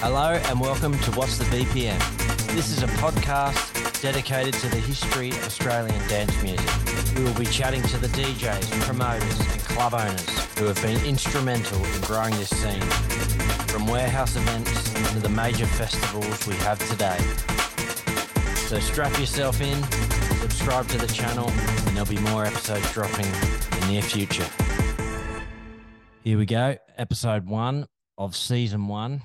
Hello and welcome to What's the BPM. This is a podcast dedicated to the history of Australian dance music. We will be chatting to the DJs, promoters, and club owners who have been instrumental in growing this scene, from warehouse events to the major festivals we have today. So strap yourself in, subscribe to the channel, and there'll be more episodes dropping in the near future. Here we go, episode one of season one.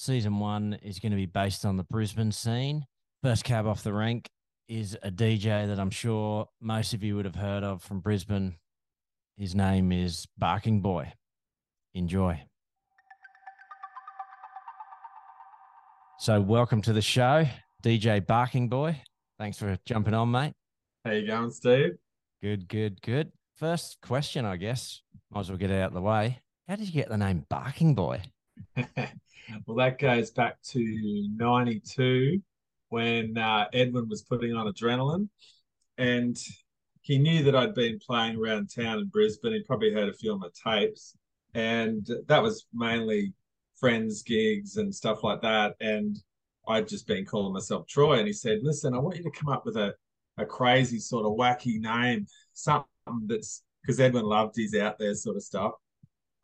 Season one is going to be based on the Brisbane scene. First cab off the rank is a DJ that I'm sure most of you would have heard of from Brisbane. His name is Barking Boy. Enjoy. So, welcome to the show, DJ Barking Boy. Thanks for jumping on, mate. How you going, Steve? Good, good, good. First question, I guess. Might as well get it out of the way. How did you get the name Barking Boy? well, that goes back to 92 when uh, Edwin was putting on adrenaline. And he knew that I'd been playing around town in Brisbane. He probably heard a few of my tapes. And that was mainly friends' gigs and stuff like that. And I'd just been calling myself Troy. And he said, Listen, I want you to come up with a, a crazy sort of wacky name, something that's because Edwin loved his out there sort of stuff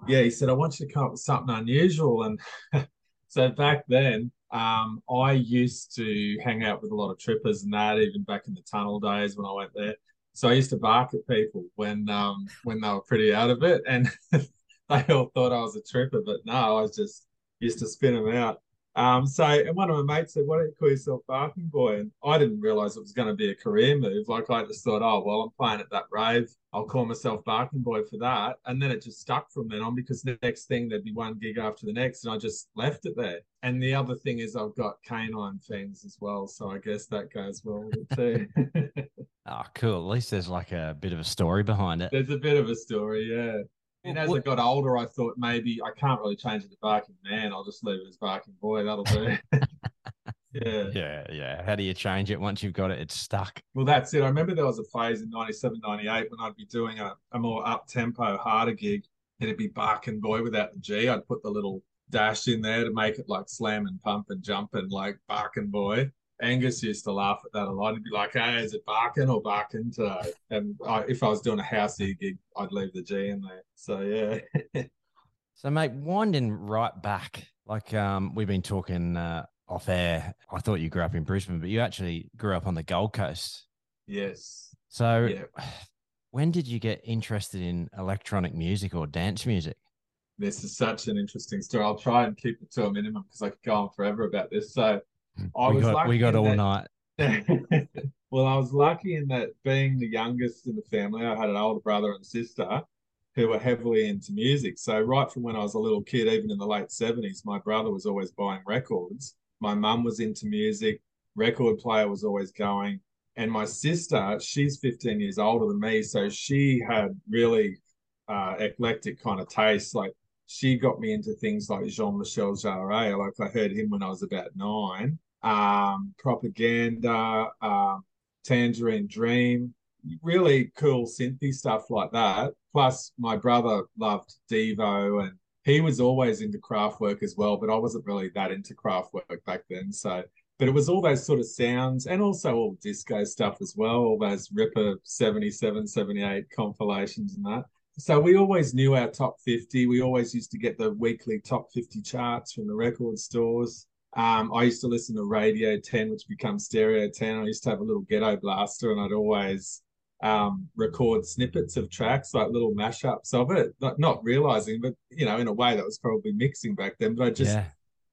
yeah, he said, I want you to come up with something unusual. And so back then, um, I used to hang out with a lot of trippers and that, even back in the tunnel days when I went there. So I used to bark at people when um, when they were pretty out of it, and they all thought I was a tripper, but no, I was just used to spin them out. Um, so, and one of my mates said, "Why don't you call yourself Barking Boy?" And I didn't realize it was going to be a career move. Like I just thought, "Oh, well, I'm playing at that rave. I'll call myself Barking Boy for that." And then it just stuck from then on because the next thing there'd be one gig after the next, and I just left it there. And the other thing is, I've got canine fangs as well, so I guess that goes well with it too. oh, cool. At least there's like a bit of a story behind it. There's a bit of a story, yeah. And as I got older, I thought maybe I can't really change it to barking man. I'll just leave it as barking boy. That'll do. yeah. Yeah. Yeah. How do you change it once you've got it? It's stuck. Well, that's it. I remember there was a phase in 97, 98 when I'd be doing a, a more up tempo, harder gig. It'd be barking boy without the G. I'd put the little dash in there to make it like slam and pump and jump and like barking boy. Angus used to laugh at that a lot. He'd be like, "Hey, is it barking or barking today?" And I, if I was doing a housey gig, I'd leave the G in there. So yeah. so mate, winding right back, like um, we've been talking uh, off air. I thought you grew up in Brisbane, but you actually grew up on the Gold Coast. Yes. So, yeah. when did you get interested in electronic music or dance music? This is such an interesting story. I'll try and keep it to a minimum because I could go on forever about this. So I we got we got all that, night. well, I was lucky in that being the youngest in the family, I had an older brother and sister who were heavily into music. So right from when I was a little kid, even in the late seventies, my brother was always buying records. My mum was into music. Record player was always going. And my sister, she's 15 years older than me, so she had really uh, eclectic kind of taste. Like she got me into things like Jean Michel Jarre. Like I heard him when I was about nine um, Propaganda, um, Tangerine Dream, really cool synthy stuff like that. Plus, my brother loved Devo and he was always into Kraftwerk as well, but I wasn't really that into Kraftwerk back then. So, but it was all those sort of sounds and also all disco stuff as well, all those Ripper 77, 78 compilations and that. So we always knew our top 50. We always used to get the weekly top 50 charts from the record stores. Um, I used to listen to Radio 10, which becomes Stereo 10. I used to have a little ghetto blaster and I'd always um, record snippets of tracks, like little mashups of it, not, not realizing, but you know, in a way that was probably mixing back then, but I just yeah.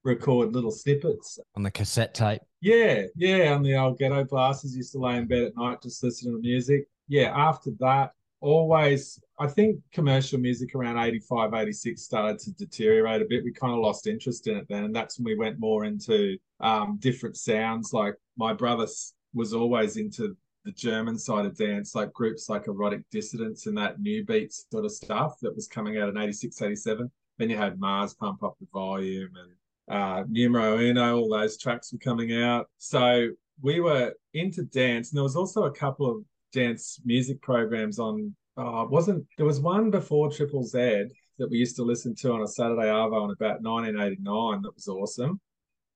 record little snippets on the cassette tape. Yeah, yeah, on the old ghetto blasters. Used to lay in bed at night just listening to music. Yeah, after that, always I think commercial music around 85, 86 started to deteriorate a bit. We kind of lost interest in it then. And that's when we went more into um, different sounds. Like my brother was always into the German side of dance, like groups like Erotic Dissidents and that new beat sort of stuff that was coming out in 86, 87. Then you had MARRS Pump Up the Volume and uh, Numero Uno, all those tracks were coming out. So we were into dance. And there was also a couple of dance music programs on uh, wasn't there was one before Triple Z that we used to listen to on a Saturday Arvo in about 1989 that was awesome.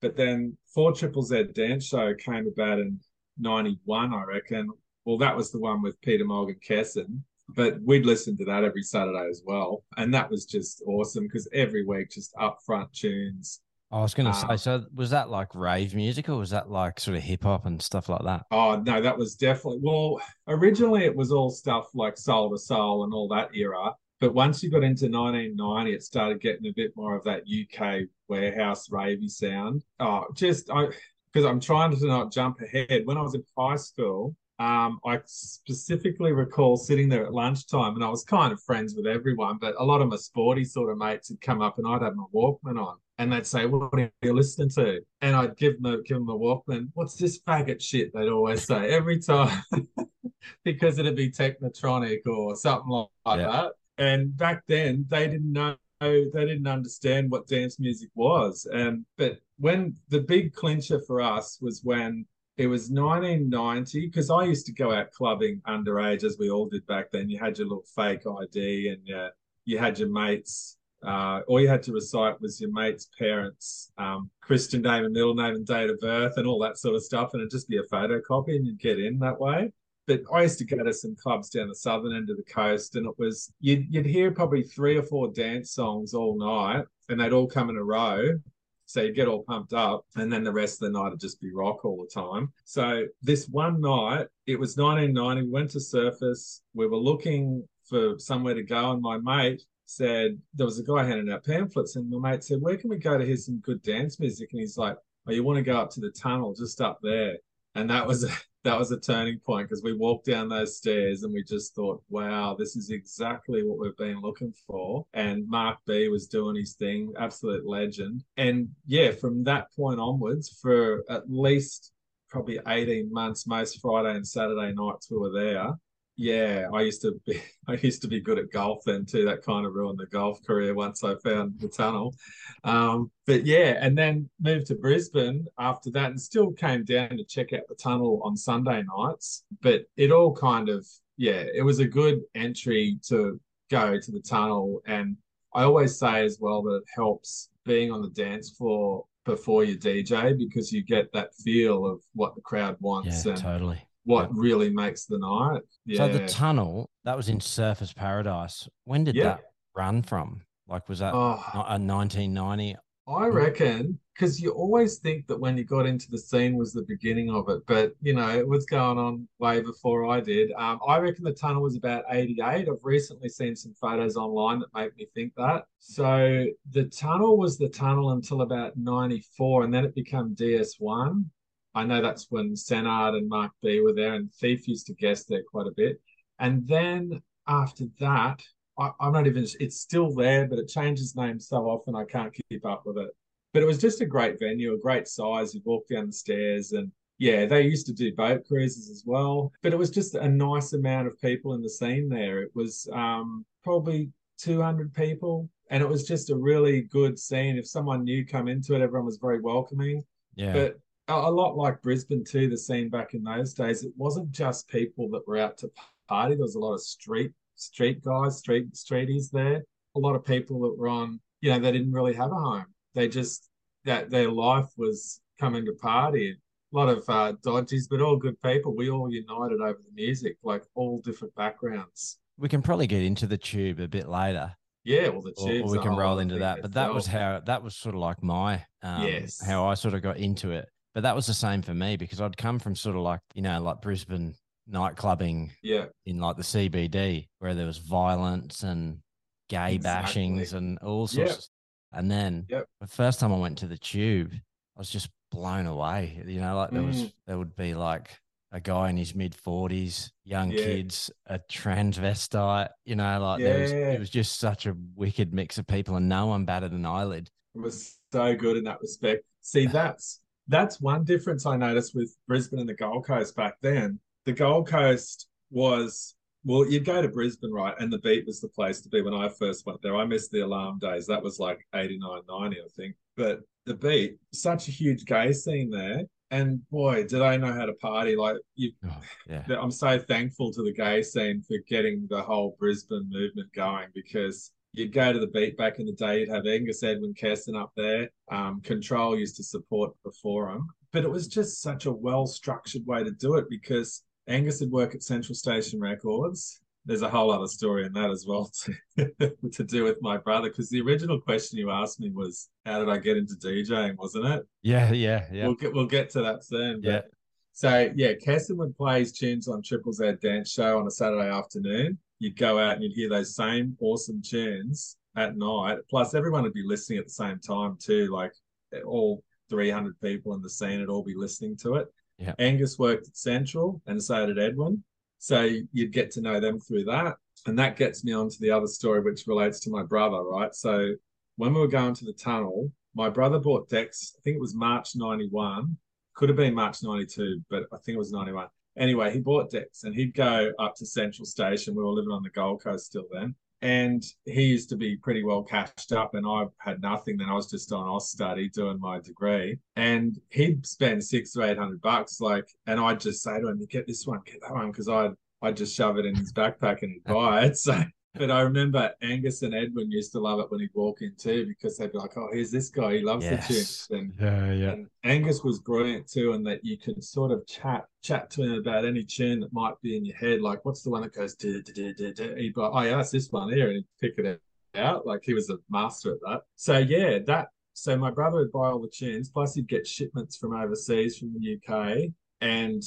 But then Four Triple Z Dance Show came about in 91, I reckon. Well, that was the one with Peter Morgan Kesson. But we'd listen to that every Saturday as well. And that was just awesome because every week, just upfront tunes. I was going to um, say, so was that like rave music or was that like sort of hip hop and stuff like that? Oh, no, that was definitely, well, originally it was all stuff like Soul II Soul and all that era. But once you got into 1990, it started getting a bit more of that UK warehouse ravey sound. Oh, just I because I'm trying to not jump ahead. When I was in high school, um, I specifically recall sitting there at lunchtime, and I was kind of friends with everyone, but a lot of my sporty sort of mates had come up, and I'd have my Walkman on, and they'd say, "What are you listening to?" And I'd give them a, give them a Walkman. What's this faggot shit? They'd always say every time, because it'd be Technotronic or something like, like yeah. that. And back then, they didn't know they didn't understand what dance music was. And but when the big clincher for us was when it was 1990 because I used to go out clubbing underage as we all did back then. You had your little fake ID and uh, you had your mates. Uh, all you had to recite was your mate's parents' um, Christian name and middle name and date of birth and all that sort of stuff, and it'd just be a photocopy and you'd get in that way but I used to go to some clubs down the southern end of the coast, and it was you'd you'd hear probably three or four dance songs all night, and they'd all come in a row. So you'd get all pumped up, and then the rest of the night would just be rock all the time. So this one night, it was 1990. We went to Surfers. We were looking for somewhere to go, and my mate said there was a guy handing out pamphlets, and my mate said, "Where can we go to hear some good dance music?" And he's like, "Oh, you want to go up to the tunnel just up there?" And that was a, that was a turning point because we walked down those stairs and we just thought, wow, this is exactly what we've been looking for. And Mark B was doing his thing, absolute legend. And yeah, from that point onwards, for at least probably 18 months, most Friday and Saturday nights we were there yeah, I used to be I used to be good at golf then too. That kind of ruined the golf career once I found the tunnel. Um, but yeah, and then moved to Brisbane after that, and still came down to check out the tunnel on Sunday nights. But it all kind of yeah, it was a good entry to go to the tunnel, and I always say as well that it helps being on the dance floor before you DJ because you get that feel of what the crowd wants. Yeah, and, totally what really makes the night. Yeah. So the tunnel that was in Surfers Paradise. When did yeah. that run from? Like, was that oh, a 1990? I reckon because you always think that when you got into the scene was the beginning of it, but you know it was going on way before I did. Um, I reckon the tunnel was about '88. I've recently seen some photos online that make me think that. So the tunnel was the tunnel until about '94, and then it became DS1. I know that's when Senard and Mark B were there, and Thief used to guest there quite a bit. And then after that, I, am not even, it's still there, but it changes names so often I can't keep up with it. But it was just a great venue, a great size. You walk down the stairs, and yeah, they used to do boat cruises as well. But it was just a nice amount of people in the scene there. It was um, probably 200 people, and it was just a really good scene. If someone new come into it, everyone was very welcoming. Yeah. But a lot like Brisbane too, the scene back in those days, it wasn't just people that were out to party. There was a lot of street street guys, street streeties there. A lot of people that were on, you know, they didn't really have a home. They just that their life was coming to party. A lot of uh, dodgies, but all good people. We all united over the music, like all different backgrounds. We can probably get into the tube a bit later. Yeah, well, the tube. Or, or we can roll into that. But that was how that was sort of like my um, yes. how I sort of got into it. But that was the same for me because I'd come from sort of like, you know, like Brisbane night clubbing yeah. in like the CBD where there was violence and gay exactly. bashings and all sorts. Yep. Of, and then yep. the first time I went to the tube, I was just blown away. You know, like there was, mm. there would be like a guy in his mid forties, young yeah. kids, a transvestite, you know, like yeah. there was, it was just such a wicked mix of people and no one batted an eyelid. It was so good in that respect. See, that's that's one difference I noticed with Brisbane and the Gold Coast back then. The Gold Coast was well, you'd go to Brisbane, right? And the beat was the place to be when I first went there. I missed the alarm days. That was like 89, 90, I think. But the beat, such a huge gay scene there. And boy, did I know how to party. Like you oh, yeah. I'm so thankful to the gay scene for getting the whole Brisbane movement going because you'd go to the beat back in the day, you'd have Angus Edwin Kesson up there. Um, Control used to support before him. But it was just such a well structured way to do it because Angus would work at Central Station Records. There's a whole other story in that as well to, to do with my brother. Because the original question you asked me was, "How did I get into DJing?" Wasn't it? Yeah, yeah, yeah. We'll get we'll get to that soon. Yeah. So yeah, Kesson would play his tunes on Triple Z Dance Show on a Saturday afternoon. You'd go out and you'd hear those same awesome tunes at night. Plus, everyone would be listening at the same time too. Like eh, all 300 people in the scene would all be listening to it. Yeah. Angus worked at Central, and so did Edwin. So you'd get to know them through that, and that gets me on to the other story, which relates to my brother. Right. So when we were going to the tunnel, my brother bought decks. I think it was March '91 could have been March 92, but I think it was 91. Anyway, he bought decks and he'd go up to Central Station. We were living on the Gold Coast still then. And he used to be pretty well cashed up, and I had nothing. Then I was just on Austudy doing my degree, and he'd spend six or eight hundred bucks. Like, and I'd just say to him, "You "Get this one, get that one," because I'd I'd just shove it in his backpack and buy it. So but I remember Angus and Edwin used to love it when he'd walk in too, because they'd be like, "Oh, here's this guy. He loves yes. the tunes." And, yeah, yeah. And Angus was brilliant too, and that you could sort of chat chat to him about any tune that might be in your head. Like, what's the one that goes? He'd be like, "Oh yeah, that's this one here," and he'd pick it out. Like he was a master at that. So yeah, that. So my brother would buy all the tunes, plus he'd get shipments from overseas, from the UK, and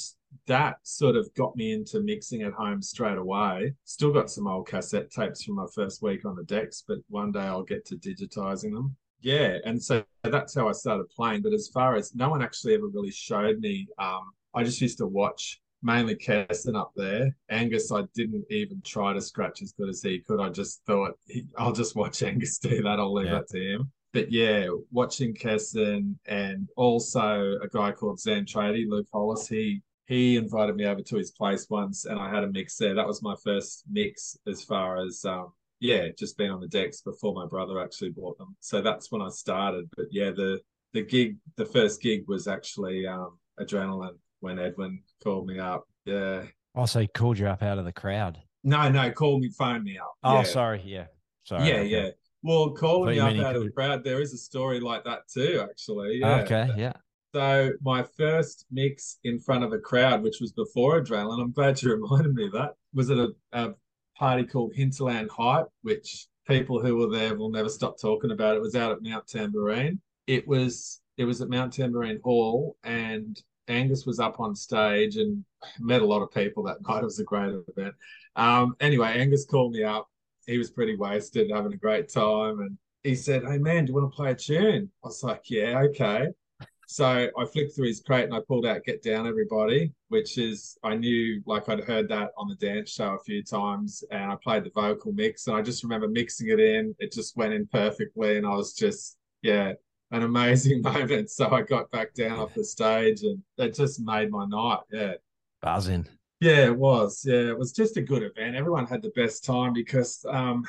that sort of got me into mixing at home straight away. Still got some old cassette tapes from my first week on the decks, but one day I'll get to digitizing them. Yeah, and so that's how I started playing. But as far as no one actually ever really showed me, um, I just used to watch mainly Kesson up there. Angus, I didn't even try to scratch as good as he could. I just thought he, I'll just watch Angus do that. I'll leave yeah. that to him. But yeah, watching Kesson and also a guy called Zan Trady, Luke Hollis, he he invited me over to his place once and I had a mix there. That was my first mix as far as um, yeah, just being on the decks before my brother actually bought them. So that's when I started. But yeah, the the gig, the first gig was actually um, adrenaline when Edwin called me up. Yeah. Oh, so he called you up out of the crowd. No, no, called me, phoned me up. Oh, yeah. sorry. Yeah. Sorry. Yeah, okay. yeah. Well, calling me up out of the crowd, there is a story like that too, actually. Yeah. Okay, yeah. So my first mix in front of a crowd, which was before Adrenaline, I'm glad you reminded me of that, was at a, a party called Hinterland Hype, which people who were there will never stop talking about. It was out at Mount Tamborine. It was it was at Mount Tamborine Hall, and Angus was up on stage and met a lot of people that night. It was a great event. Um, anyway, Angus called me up. He was pretty wasted, having a great time, and he said, "Hey man, do you want to play a tune?" I was like, "Yeah, okay." So I flicked through his crate and I pulled out Get Down Everybody, which is, I knew like I'd heard that on the dance show a few times and I played the vocal mix and I just remember mixing it in. It just went in perfectly and I was just, yeah, an amazing moment. So I got back down off the stage and that just made my night. Yeah. Buzzing. Yeah, it was. Yeah, it was just a good event. Everyone had the best time because, um,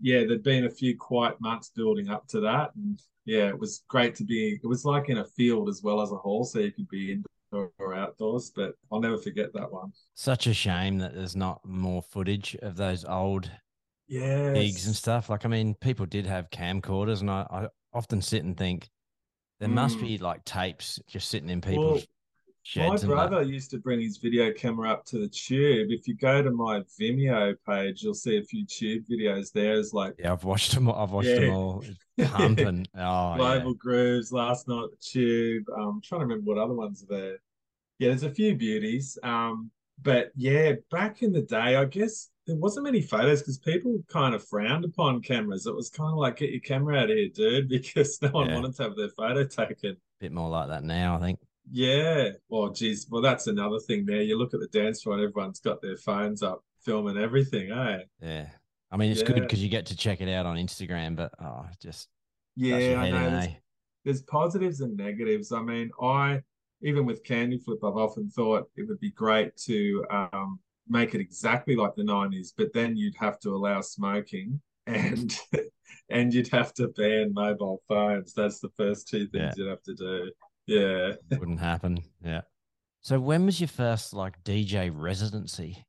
yeah, there'd been a few quiet months building up to that. And yeah, it was great to be. It was like in a field as well as a hall, so you could be indoor or outdoors. But I'll never forget that one. Such a shame that there's not more footage of those old yeah gigs and stuff. Like, I mean, people did have camcorders, and I, I often sit and think there mm. must be like tapes just sitting in people's my brother used to bring his video camera up to the tube. If you go to my Vimeo page, you'll see a few tube videos there. It's like yeah, I've watched them. I've watched yeah. them all. Pumping. Oh, Global yeah. Grooves, Last Night Tube. Um, I'm trying to remember what other ones are there. Yeah, there's a few beauties. Um, but yeah, back in the day, I guess there wasn't many photos because people kind of frowned upon cameras. It was kind of like, get your camera out of here, dude, because no one yeah. wanted to have their photo taken. Bit more like that now, I think. Yeah. Well, geez. Well, that's another thing there. You look at the dance floor and everyone's got their phones up filming everything, eh? Yeah. I mean, it's yeah. good because you get to check it out on Instagram, but oh, just yeah, I know. There's, there's, positives and negatives. I mean, I even with Candy Flip, I've often thought it would be great to um, make it exactly like the '90s, but then you'd have to allow smoking and and you'd have to ban mobile phones. That's the first two things yeah. you'd have to do. Yeah. Wouldn't happen. Yeah. So when was your first like DJ residency?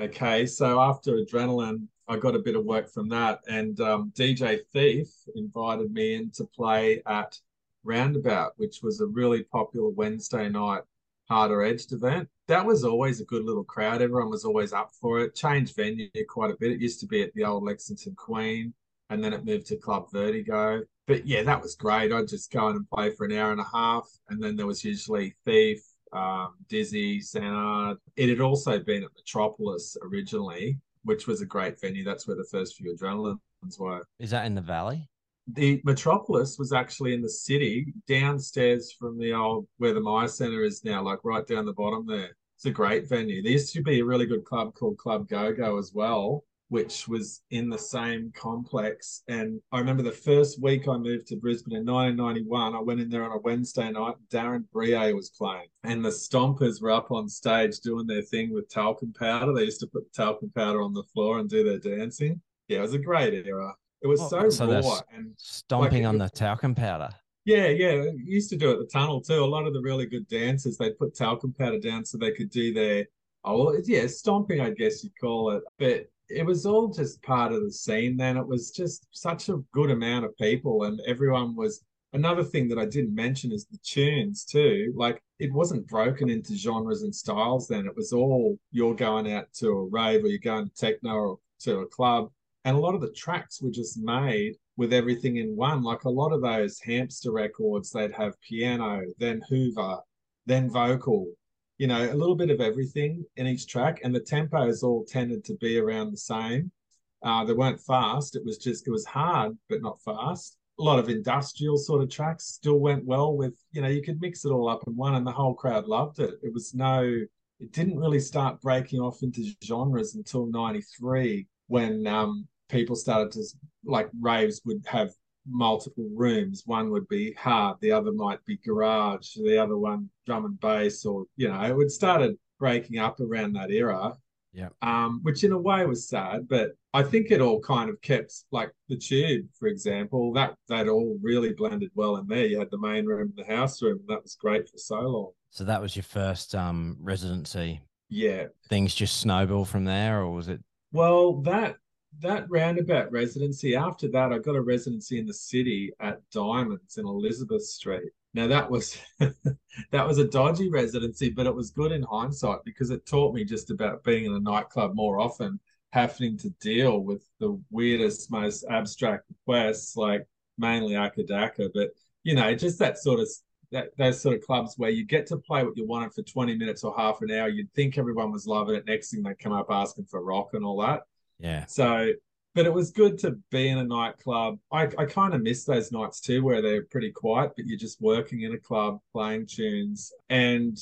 Okay, so after Adrenaline, I got a bit of work from that. And um, DJ Thief invited me in to play at Roundabout, which was a really popular Wednesday night harder edged event. That was always a good little crowd. Everyone was always up for it. Changed venue quite a bit. It used to be at the old Lexington Queen, and then it moved to Club Vertigo. But yeah, that was great. I'd just go in and play for an hour and a half, and then there was usually Thief, um, Dizzy, Sanard. It had also been at Metropolis originally, which was a great venue. That's where the first few adrenalines were. Is that in the valley? the Metropolis was actually in the city downstairs from the old where the Myer Centre is now, like right down the bottom there. It's a great venue. There used to be a really good club called Club Go Go as well, which was in the same complex. And I remember the first week I moved to Brisbane in 1991, I went in there on a Wednesday night. Darren Brie was playing, and the Stompers were up on stage doing their thing with talcum powder. They used to put talcum powder on the floor and do their dancing. Yeah, it was a great era. It was oh, so, so raw and stomping like, on the talcum powder. Yeah, yeah. used to do it at the tunnel too. A lot of the really good dancers, they'd put talcum powder down so they could do their oh well, yeah, stomping, I guess you'd call it. But it was all just part of the scene then. It was just such a good amount of people and everyone was another thing that I didn't mention is the tunes too. Like it wasn't broken into genres and styles then. It was all you're going out to a rave or you're going to techno or to a club and a lot of the tracks were just made with everything in one. Like a lot of those hamster records, they'd have piano, then Hoover, then vocal, you know, a little bit of everything in each track. And the tempos all tended to be around the same. Uh, they weren't fast. It was just, it was hard, but not fast. A lot of industrial sort of tracks still went well with, you know, you could mix it all up in one and the whole crowd loved it. It was no, it didn't really start breaking off into genres until 93 when um, people started to like raves would have multiple rooms. One would be hard, the other might be garage, the other one drum and bass, or you know, it would started breaking up around that era. Yeah. Um, which in a way was sad, but I think it all kind of kept like the tube, for example, that that all really blended well in there. You had the main room and the house room, and that was great for so long. So that was your first um residency. Yeah. Things just snowball from there, or was it? Well, that that roundabout residency, after that, I got a residency in the city at Diamonds in Elizabeth Street. Now that was that was a dodgy residency, but it was good in hindsight because it taught me just about being in a nightclub more often, having to deal with the weirdest, most abstract requests, like mainly Akadaka, but you know, just that sort of that those sort of clubs where you get to play what you wanted for 20 minutes or half an hour. You'd think everyone was loving it. Next thing they come up asking for rock and all that. Yeah. So, but it was good to be in a nightclub. I, I kind of miss those nights too, where they're pretty quiet, but you're just working in a club, playing tunes, and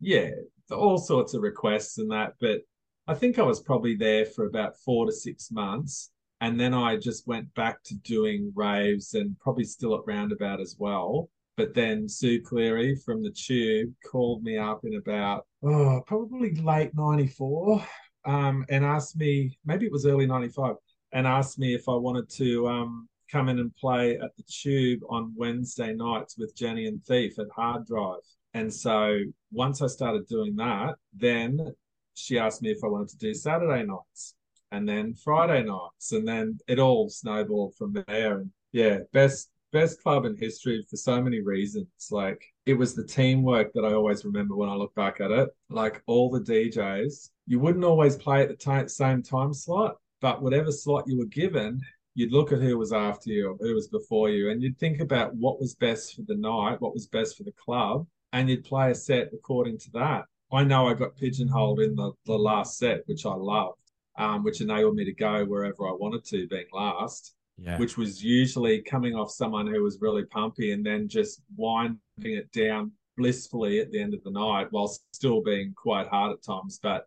yeah, all sorts of requests and that. But I think I was probably there for about four to six months. And then I just went back to doing raves and probably still at Roundabout as well. But then Sue Cleary from the Tube called me up in about, oh, probably late 94 um, and asked me, maybe it was early 95, and asked me if I wanted to um, come in and play at the Tube on Wednesday nights with Jenny and Thief at Hard Drive. And so once I started doing that, then she asked me if I wanted to do Saturday nights and then Friday nights. And then it all snowballed from there. And yeah, best best club in history for so many reasons. Like it was the teamwork that I always remember when I look back at it. Like all the DJs, you wouldn't always play at the t- same time slot, but whatever slot you were given, you'd look at who was after you or who was before you, and you'd think about what was best for the night, what was best for the club, and you'd play a set according to that. I know I got pigeonholed in the, the last set, which I loved, um, which enabled me to go wherever I wanted to, being last yeah. which was usually coming off someone who was really pumpy and then just winding it down blissfully at the end of the night while still being quite hard at times. But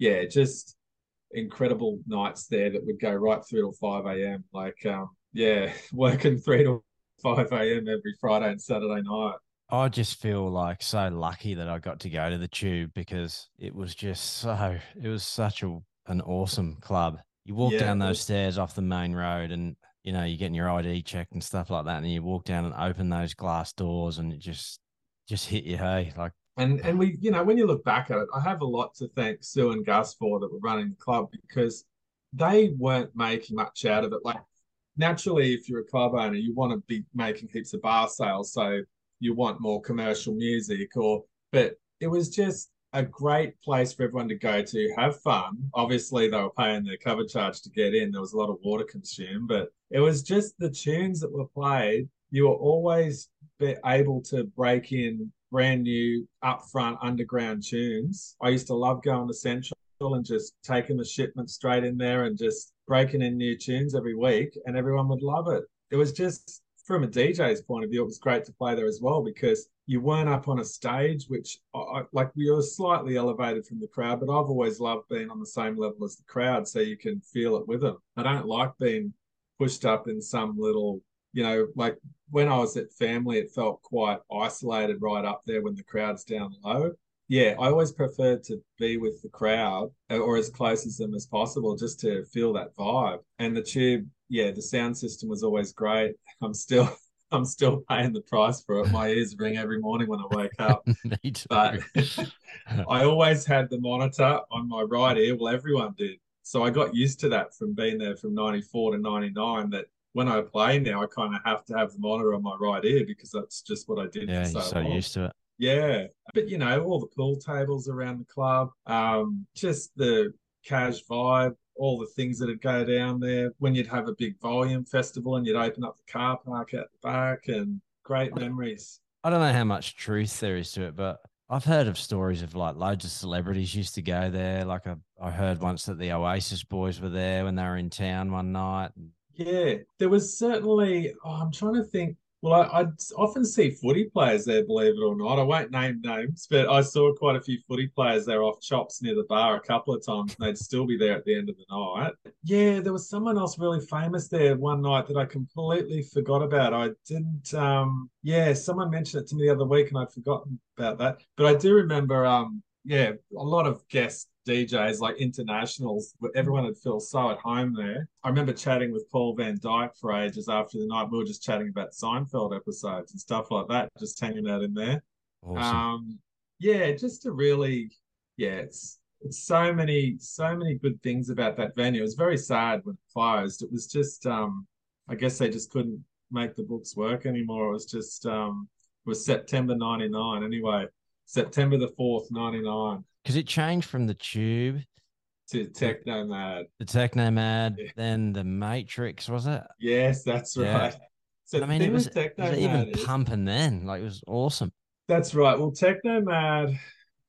yeah, just incredible nights there that would go right through till 5 a.m. Like, um, yeah, working 3 to 5 a.m. every Friday and Saturday night. I just feel like so lucky that I got to go to the tube because it was just so, it was such a, an awesome club. You walk yeah, down those stairs off the main road and you know, you're getting your ID checked and stuff like that, and you walk down and open those glass doors, and it just just hit you, hey, like. And and we, you know, when you look back at it, I have a lot to thank Sue and Gus for that were running the club because they weren't making much out of it. Like naturally, if you're a club owner, you want to be making heaps of bar sales, so you want more commercial music, or but it was just a great place for everyone to go to have fun. Obviously, they were paying their cover charge to get in. There was a lot of water consumed, but it was just the tunes that were played. You were always able to break in brand new upfront underground tunes. I used to love going to Central and just taking the shipment straight in there and just breaking in new tunes every week, and everyone would love it. It was just from a DJ's point of view, it was great to play there as well because you weren't up on a stage, which I, like we were slightly elevated from the crowd, but I've always loved being on the same level as the crowd so you can feel it with them. I don't like being pushed up in some little, you know, like when I was at family, it felt quite isolated right up there when the crowd's down low. Yeah, I always preferred to be with the crowd uh, or as close as them as possible just to feel that vibe. And the tube, yeah, the sound system was always great. I'm still I'm still paying the price for it. My ears ring every morning when I wake up. but I always had the monitor on my right ear. Well, everyone did. So I got used to that from being there from 94 to 99 that when I play now, I kind of have to have the monitor on my right ear because that's just what I did. Yeah, so you're so used to it. Yeah, but you know, all the pool tables around the club, um, just the cash vibe, all the things that'd go down there when you'd have a big volume festival and you'd open up the car park at the back and great memories. I don't know how much truth there is to it, but I've heard of stories of like loads of celebrities used to go there. Like I, I heard once that the Oasis boys were there when they were in town one night. Yeah, there was certainly. Oh, I'm trying to think. Well, I, would often see footy players there, believe it or not. I won't name names, but I saw quite a few footy players there off chops near the bar a couple of times, and they'd still be there at the end of the night. Yeah, there was someone else really famous there one night that I completely forgot about. I didn't. Um, yeah, someone mentioned it to me the other week, and I'd forgotten about that. But I do remember. Um, yeah, a lot of guests DJs, like internationals, but everyone would feel so at home there. I remember chatting with Paul Van Dyk for ages after the night. We were just chatting about Seinfeld episodes and stuff like that, just hanging out in there. Awesome. Um, yeah, just to really, yeah, it's it's so many so many good things about that venue. It was very sad when it closed. It was just, um, I guess they just couldn't make the books work anymore. It was just, um, it was September '99 anyway. September the 4th, 99 because it changed from the tube to Technomad. The Technomad, yeah. then the Matrix, was it? Yes, that's right. So I mean, it was, it was even pumping then. Like it was awesome. That's right. Well, Technomad.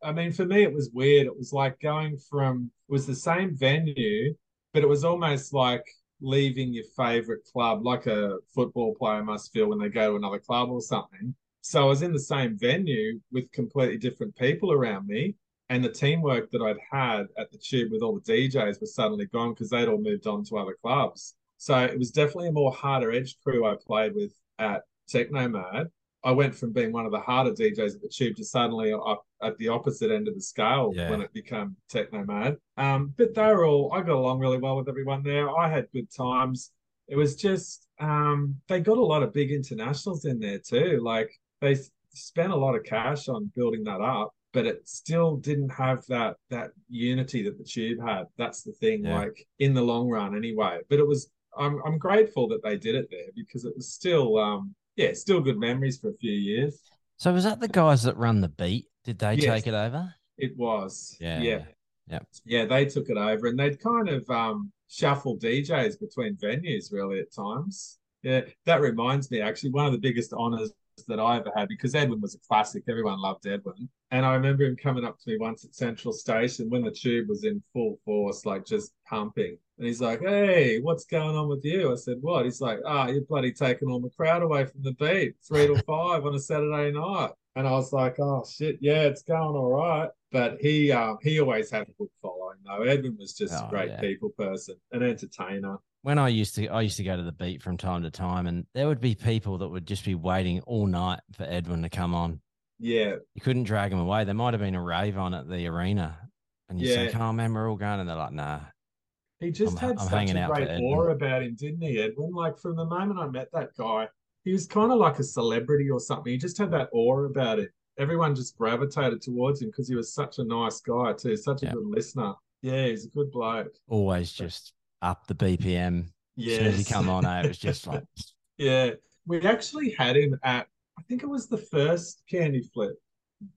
I mean, for me, it was weird. It was like going from it was the same venue, but it was almost like leaving your favorite club, like a football player must feel when they go to another club or something. So I was in the same venue with completely different people around me, and the teamwork that I'd had at the tube with all the DJs was suddenly gone because they'd all moved on to other clubs. So it was definitely a more harder edge crew I played with at Technomad. I went from being one of the harder DJs at the tube to suddenly up at the opposite end of the scale yeah. when it became Technomad. Um, but they were all I got along really well with everyone there. I had good times. It was just um, they got a lot of big internationals in there too. Like they spent a lot of cash on building that up but it still didn't have that that unity that the tube had. That's the thing, yeah. like in the long run, anyway. But it was I'm I'm grateful that they did it there because it was still um yeah still good memories for a few years. So was that the guys that run the beat? Did they yes, take it over? It was. Yeah. Yeah. Yeah. Yeah, they took it over and they'd kind of um shuffle DJs between venues really at times. Yeah, that reminds me actually one of the biggest honors that I ever had because Edwin was a classic. Everyone loved Edwin. And I remember him coming up to me once at Central Station when the tube was in full force, like just pumping. And he's like, Hey, what's going on with you? I said, What? He's like, Ah, oh, you're bloody taking all the crowd away from the beat, three to five on a Saturday night. And I was like, Oh shit, yeah, it's going all right. But he um he always had a good following though. Edwin was just oh, a great yeah. people person, an entertainer when I used to I used to go to the beat from time to time and there would be people that would just be waiting all night for Edwin to come on. Yeah. You couldn't drag him away. There might have been a rave on at the arena. And you yeah. say, Come on, man, we're all going. And they're like, nah. He just I'm, had I'm such a great aura about him, didn't he, Edwin? Like from the moment I met that guy, he was kind of like a celebrity or something. He just had that aura about it. Everyone just gravitated towards him because he was such a nice guy too, such a yeah. good listener. Yeah, he's a good bloke. Always just up the BPM. Yes. As soon as he come on, eh, it was just like Yeah. We actually had him at I think it was the first candy flip.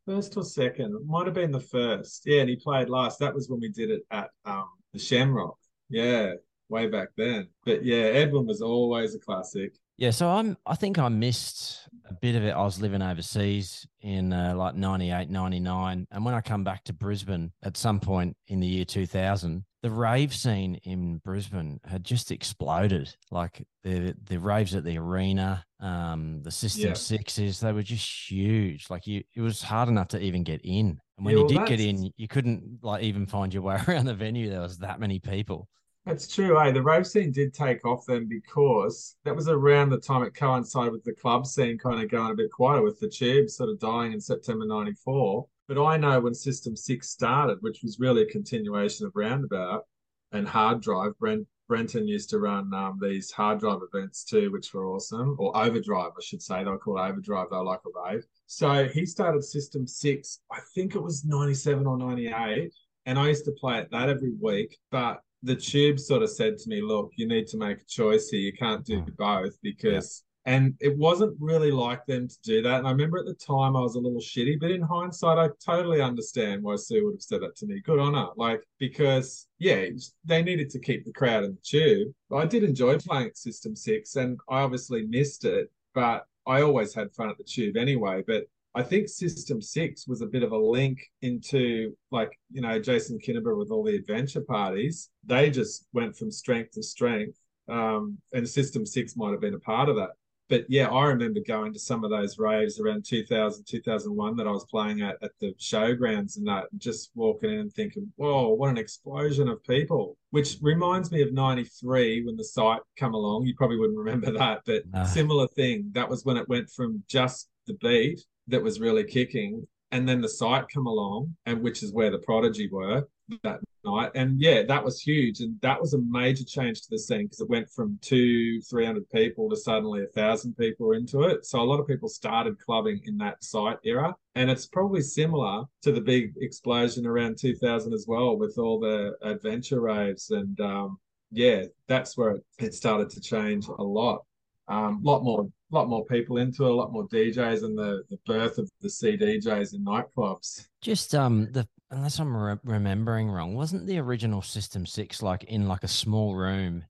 First or second. It might have been the first. Yeah, and he played last. That was when we did it at um the Shamrock. Yeah, way back then. But yeah, Edwin was always a classic. Yeah, so I'm. I think I missed a bit of it. I was living overseas in uh, like 98, 99. and when I come back to Brisbane at some point in the year two thousand, the rave scene in Brisbane had just exploded. Like the the raves at the arena, um, the System yeah. Sixes, they were just huge. Like you, it was hard enough to even get in. And when yeah, well, you did get in, you couldn't like even find your way around the venue. There was that many people. That's true. Hey, the rave scene did take off then because that was around the time it coincided with the club scene kind of going a bit quieter with the tube sort of dying in September 94. But I know when System 6 started, which was really a continuation of Roundabout and Hard Drive, Brent, Brenton used to run um, these hard drive events too, which were awesome, or overdrive, I should say. They were called overdrive, they were like a rave. So he started System 6, I think it was 97 or 98. And I used to play at that every week. But the tube sort of said to me, look, you need to make a choice here. You can't do mm. both because yeah. and it wasn't really like them to do that. And I remember at the time I was a little shitty, but in hindsight, I totally understand why Sue would have said that to me. Good on her. Like, because yeah, they needed to keep the crowd in the tube. I did enjoy playing at System Six and I obviously missed it, but I always had fun at the tube anyway. But I think System Six was a bit of a link into like you know Jason Kinniber with all the adventure parties. They just went from strength to strength, um, and System Six might have been a part of that. But yeah, I remember going to some of those raves around 2000, 2001 that I was playing at at the showgrounds and that, just walking in and thinking, "Whoa, what an explosion of people!" Which reminds me of '93 when the site come along. You probably wouldn't remember that, but similar thing. That was when it went from just the beat that was really kicking. And then the site come along, and which is where the Prodigy were that night. And yeah, that was huge. And that was a major change to the scene because it went from two, 300 people to suddenly a thousand people into it. So a lot of people started clubbing in that site era. And it's probably similar to the big explosion around 2000 as well with all the adventure raves. And um, yeah, that's where it, it started to change a lot. A um, lot more a lot more people into it, a lot more DJs, and the the birth of the CDJs in nightclubs. Just um the unless I'm re- remembering wrong, wasn't the original System Six like in like a small room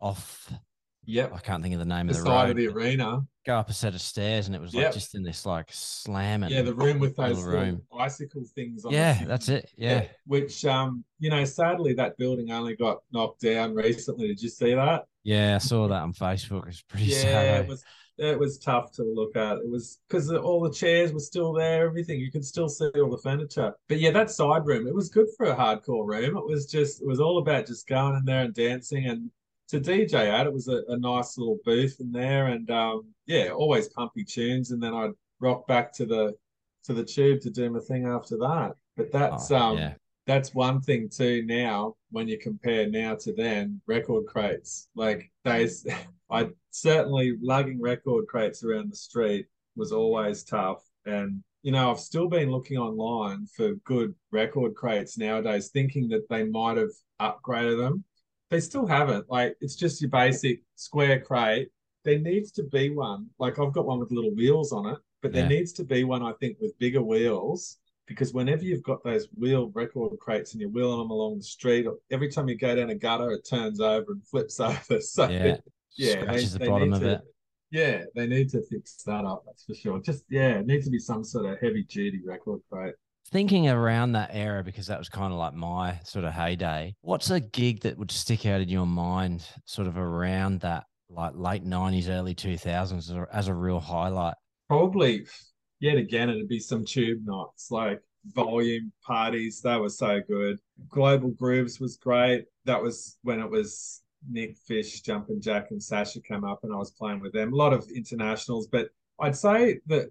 off? Yep, I can't think of the name the of the side road. of the arena. Go up a set of stairs, and it was like yep. just in this like slamming. Yeah, the room with those room. bicycle things. on Yeah, that's it. Yeah. yeah, which um you know sadly that building only got knocked down recently. Did you see that? Yeah, I saw that on Facebook. It's pretty yeah, sad. It was it was tough to look at. It was because all the chairs were still there, everything. You could still see all the furniture. But yeah, that side room, it was good for a hardcore room. It was just, it was all about just going in there and dancing and to DJ out, It was a, a nice little booth in there, and um, yeah, always pumpy tunes. And then I'd rock back to the to the tube to do my thing after that. But that's oh, um, yeah. that's one thing too. Now, when you compare now to then, record crates like they. I certainly lugging record crates around the street was always tough. And, you know, I've still been looking online for good record crates nowadays, thinking that they might have upgraded them. They still haven't. Like, it's just your basic square crate. There needs to be one. Like, I've got one with little wheels on it, but there yeah. needs to be one, I think, with bigger wheels because whenever you've got those wheel record crates and you're wheeling them along the street, every time you go down a gutter, it turns over and flips over. So yeah yeah, scratches they, the bottom of to, it. Yeah, they need to fix that up. That's for sure. Just yeah, it needs to be some sort of heavy duty record crate. Thinking around that era because that was kind of like my sort of heyday. What's a gig that would stick out in your mind, sort of around that, like late nineties, early two thousands, as a real highlight? Probably, yet again, it'd be some tube nights, like volume parties. They were so good. Global Grooves was great. That was when it was Nick Fish, Jumpin' Jack, and Sasha came up, and I was playing with them. A lot of internationals, but I'd say that,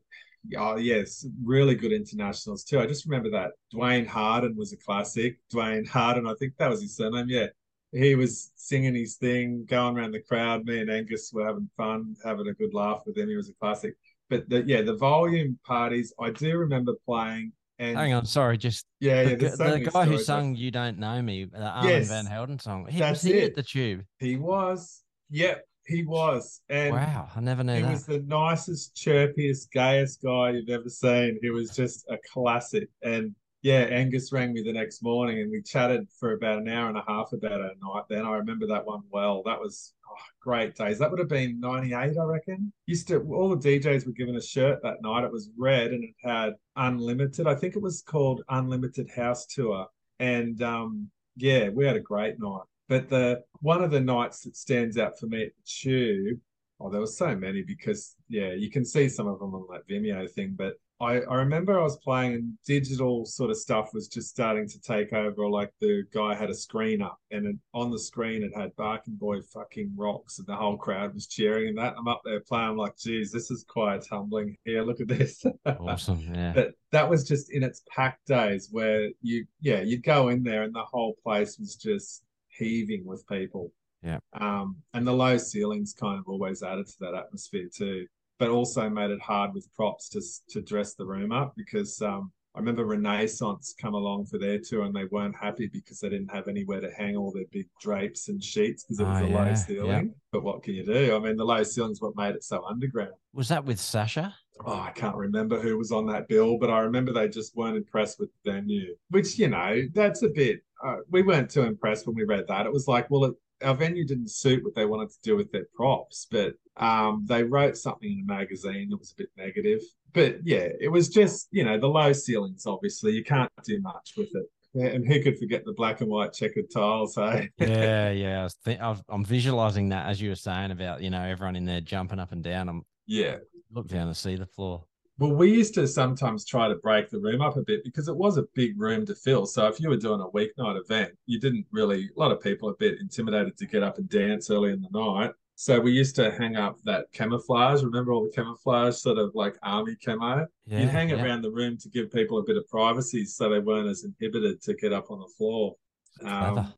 oh yes, really good internationals too. I just remember that Duane Harden was a classic. Duane Harden, I think that was his surname. Yeah, he was singing his thing, going around the crowd. Me and Angus were having fun, having a good laugh with him. He was a classic. But the, yeah, the volume parties, I do remember playing And Hang on, sorry, just yeah, yeah. the, so the guy who sung "You Don't Know Me," the Armand Yes, van Helden song. He was he it. at the Tube. He was. Yep, he was. And Wow, I never knew he that. was the nicest, chirpiest, gayest guy you've ever seen. He was just a classic. And yeah, Angus rang me the next morning and we chatted for about an hour and a half about it night. Then I remember that one well. That was oh, great days. That would have been 98, I reckon. Used to all the DJs were given a shirt that night. It was red and it had unlimited. I think it was called Unlimited House Tour. And um, yeah, we had a great night. But the one of the nights that stands out for me at the tube, oh, there were so many because yeah, you can see some of them on that Vimeo thing. But I, I remember I was playing and digital sort of stuff was just starting to take over. Like the guy had a screen up and it, on the screen it had Barking Boy fucking rocks and the whole crowd was cheering and that. I'm up there playing. I'm like, geez, this is quite humbling here. Look at this. Awesome, yeah. But that was just in its packed days where you, yeah, you'd go in there and the whole place was just heaving with people. Yeah. Um, and the low ceilings kind of always added to that atmosphere too, but also made it hard with props to to dress the room up because um, I remember Renaissance come along for their tour and they weren't happy because they didn't have anywhere to hang all their big drapes and sheets because it was Oh, a low yeah, ceiling. But what can you do? I mean, the low ceiling's what made it so underground. Was that with Sasha? Oh, I can't remember who was on that bill, but I remember they just weren't impressed with the venue, which, you know, that's a bit, uh, we weren't too impressed when we read that. It was like, well, it, our venue didn't suit what they wanted to do with their props, but um, they wrote something in a magazine that was a bit negative. But yeah, it was just, you know, the low ceilings, obviously, you can't do much with it. Yeah, And who could forget the black and white checkered tiles, hey? Yeah, yeah. I was think, I I'm visualizing that as you were saying about you know everyone in there jumping up and down. I'm yeah. look down to see the floor. Well, we used to sometimes try to break the room up a bit because it was a big room to fill. So if you were doing a weeknight event, you didn't really, a lot of people are a bit intimidated to get up and dance early in the night. So we used to hang up that camouflage. Remember all the camouflage, sort of like army camo? Yeah, you hang it yeah. around the room to give people a bit of privacy so they weren't as inhibited to get up on the floor. Um,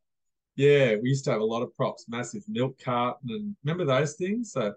yeah, we used to have a lot of props, massive milk carton, and remember those things? So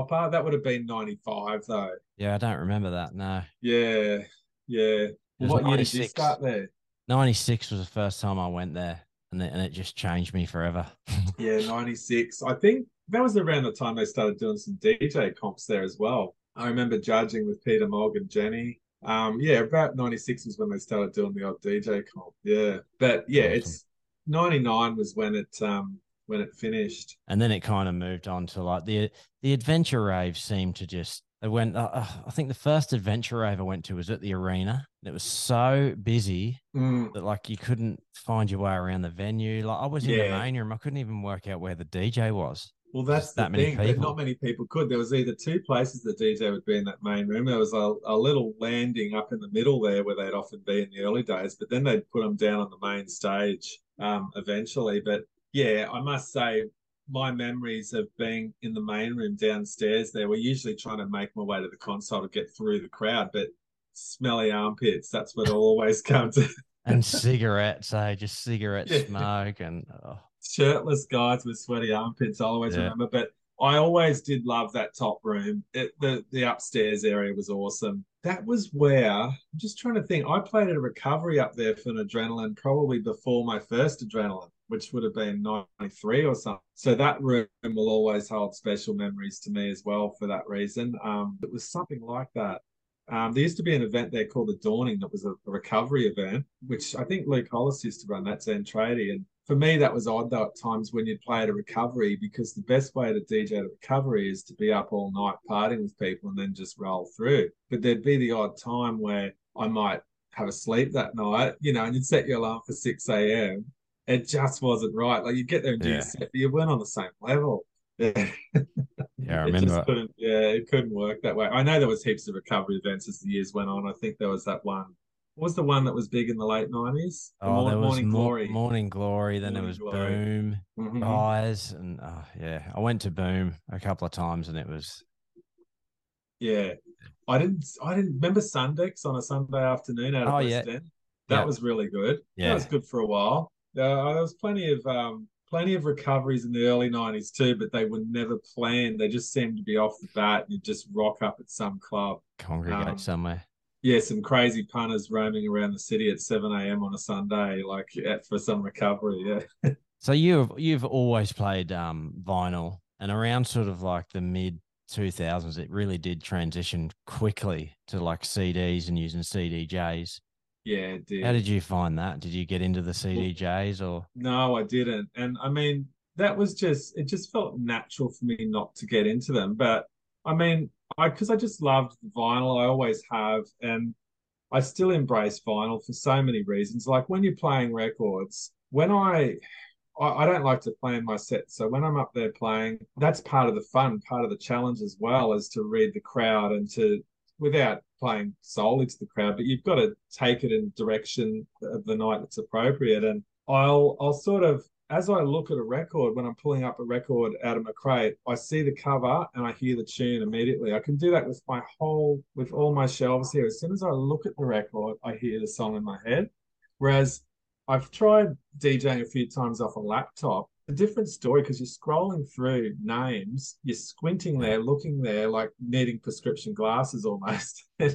That would have been 95 though. Yeah, I don't remember that. No, Yeah, yeah. What year did you 96. start there? '96 was the first time I went there, and it, and it just changed me forever. Yeah, 96. I think that was around the time they started doing some DJ comps there as well. I remember judging with Peter Mogg and Jenny. Um, yeah, about 96 was when they started doing the odd DJ comp. Yeah. But yeah, it's 99 was when it um when it finished. and then it kind of moved on to like the the adventure rave seemed to just it went uh, uh, i think the first adventure rave i went to was at the arena and it was so busy Mm, that like you couldn't find your way around the venue like i was in the main room i couldn't even work out where the dj was Well, that's that many thing. People. not many people could. There was either two places the DJ would be in that main room. There was a, a little landing up in the middle there where they'd often be in the early days, but then they'd put them down on the main stage um, eventually. But yeah, I must say, my memories of being in the main room downstairs there, we're usually trying to make my way to the console to get through the crowd, but smelly armpits, that's what always come to. and cigarettes eh just cigarette Yeah. smoke and oh, shirtless guys with sweaty armpits. I always Yeah. remember, but I always did love that top room. It, the the upstairs area was awesome. That was where I'm just trying to think. I played at a recovery up there for an adrenaline probably before my first adrenaline, which would have been '93 or something. So that room will always hold special memories to me as well for that reason. Um, it was something like that. Um, there used to be an event there called the Dawning that was a, recovery event, which I think Luke Hollis used to run. That's Zen Tradie. And for me, that was odd though at times when you'd play at a recovery because the best way to DJ at a recovery is to be up all night partying with people and then just roll through. But there'd be the odd time where I might have a sleep that night, you know, and you'd set your alarm for 6 a.m. It just wasn't right. Like you get there and do Yeah. your set, but you weren't on the same level. Yeah. yeah i It just remember couldn't, yeah, it couldn't work that way. I know there was heaps of recovery events as the years went on. I think there was that one. What was the one that was big in the late nineties? oh there was Morning Mo- Glory. morning glory then there was Glory. boom Mhm. guys and oh yeah i went to boom a couple of times and it was Yeah, I didn't. I didn't remember Sundex on a Sunday afternoon out of Oh, West yeah. End. That Yeah. was really good. Yeah. that was good for a while. Uh, there was plenty of um, plenty of recoveries in the early nineties too, but they were never planned. They just seemed to be off the bat. You just rock up at some club. congregate Um, somewhere yeah, some crazy punters roaming around the city at 7 a.m. on a Sunday, like for some recovery. Yeah. so you've you've always played um, vinyl, and around sort of like the mid 2000s, it really did transition quickly to like CDs and using CDJs. Yeah, did. How did you find that? Did you get into the CDJs or? No, I didn't. And I mean, that was just it. Just felt natural for me not to get into them. But I mean, I because I just loved vinyl. I always have, and I still embrace vinyl for so many reasons. Like when you're playing records, when I I, don't like to play in my set. So when I'm up there playing, that's part of the fun, part of the challenge as well, is to read the crowd and to without playing solely to the crowd, but you've got to take it in direction of the night that's appropriate. And I'll I'll sort of as I look at a record, when I'm pulling up a record out of my crate, I see the cover and I hear the tune immediately. I can do that with my whole, with all my shelves here. As soon as I look at the record, I hear the song in my head. Whereas I've tried DJing a few times off a laptop. A different story because you're scrolling through names, you're squinting there, looking there, like needing prescription glasses almost. yeah,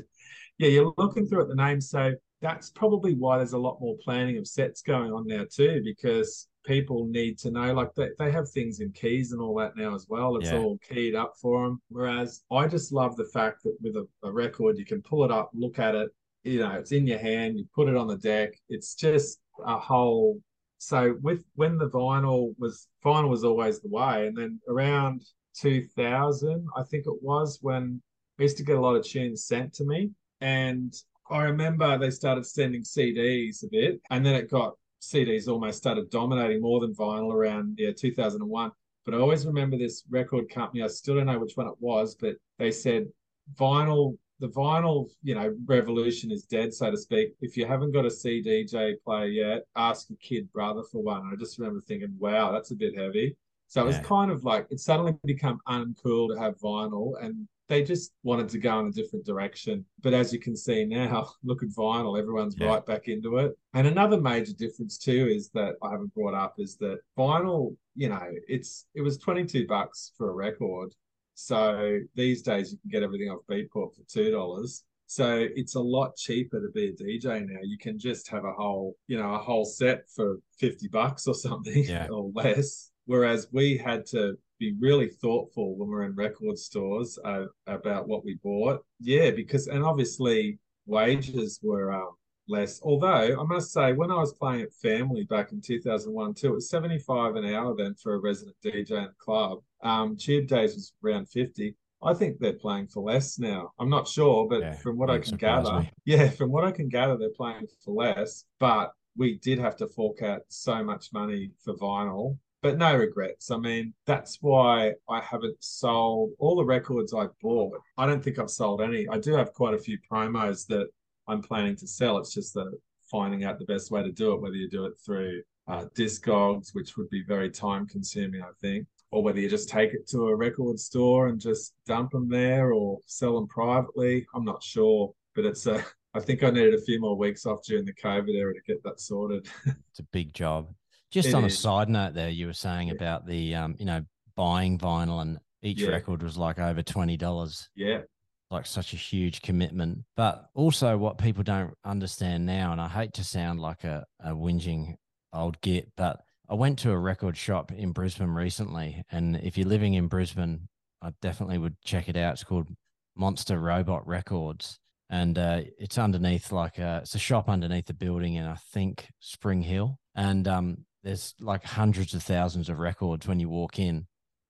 you're looking through at the names. So that's probably why there's a lot more planning of sets going on now too, because people need to know like they, they have things in keys and all that now as well it's yeah. all keyed up for them whereas i just love the fact that with a, a, record you can pull it up look at it you know it's in your hand you put it on the deck it's just a whole so with when the vinyl was vinyl was always the way and then around 2000 i think it was when i used to get a lot of tunes sent to me and I remember they started sending CDs a bit, and then it got CDs almost started dominating more than vinyl around yeah 2001. But I always remember this record company. I still don't know which one it was, but they said vinyl. The vinyl, you know, revolution is dead, so to speak. If you haven't got a CDJ player yet, ask your kid brother for one. And I just remember thinking, wow, that's a bit heavy. So it was kind of like it suddenly become uncool to have vinyl, and they just wanted to go in a different direction. But as you can see now, look at vinyl, everyone's yeah. right back into it. And another major difference too is that I haven't brought up is that vinyl, you know, it's it was 22 bucks for a record. So these days you can get everything off Beatport for two dollars. So it's a lot cheaper to be a DJ now. You can just have a whole, you know, a whole set for 50 bucks or something yeah. or less. Whereas we had to be really thoughtful when we're in record stores uh, about what we bought. Yeah, because and obviously wages were um, less. Although I must say, when I was playing at Family back in 2001 too, it was 75 an hour then for a resident DJ in a club. Um, Tube Days was around 50. I think they're playing for less now. I'm not sure, but yeah, from what I can gather, me. yeah, from what I can gather, they're playing for less. But we did have to fork out so much money for vinyl but no regrets. I mean, that's why I haven't sold all the records I bought. I don't think I've sold any. I do have quite a few promos that I'm planning to sell. It's just the finding out the best way to do it, whether you do it through uh, Discogs, which would be very time consuming, I think, or whether you just take it to a record store and just dump them there or sell them privately. I'm not sure, but it's a. I think I needed a few more weeks off during the COVID era to get that sorted. it's a big job. Just it on is. a side note, there you were saying yeah. about the um, you know, buying vinyl and each yeah. record was like over twenty dollars. Yeah. Like such a huge commitment. But also what people don't understand now, and I hate to sound like a, a whinging old git, but I went to a record shop in Brisbane recently. And if you're living in Brisbane, I definitely would check it out. It's called Monster Robot Records. And uh, it's underneath like a, it's a shop underneath the building in I think Spring Hill. And um, there's like hundreds of thousands of records when you walk in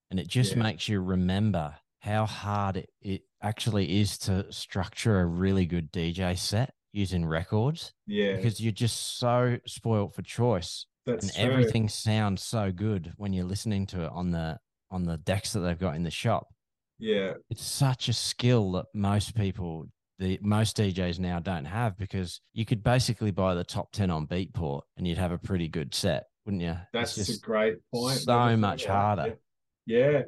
and it just yeah. makes you remember how hard it, it actually is to structure a really good DJ set using records. Yeah. Because you're just so spoiled for choice. That's and true. everything sounds so good when you're listening to it on the on the decks that they've got in the shop. Yeah. It's such a skill that most people the most DJs now don't have because you could basically buy the top 10 on Beatport and you'd have a pretty good set wouldn't you? That's a great point. So much harder. Yeah,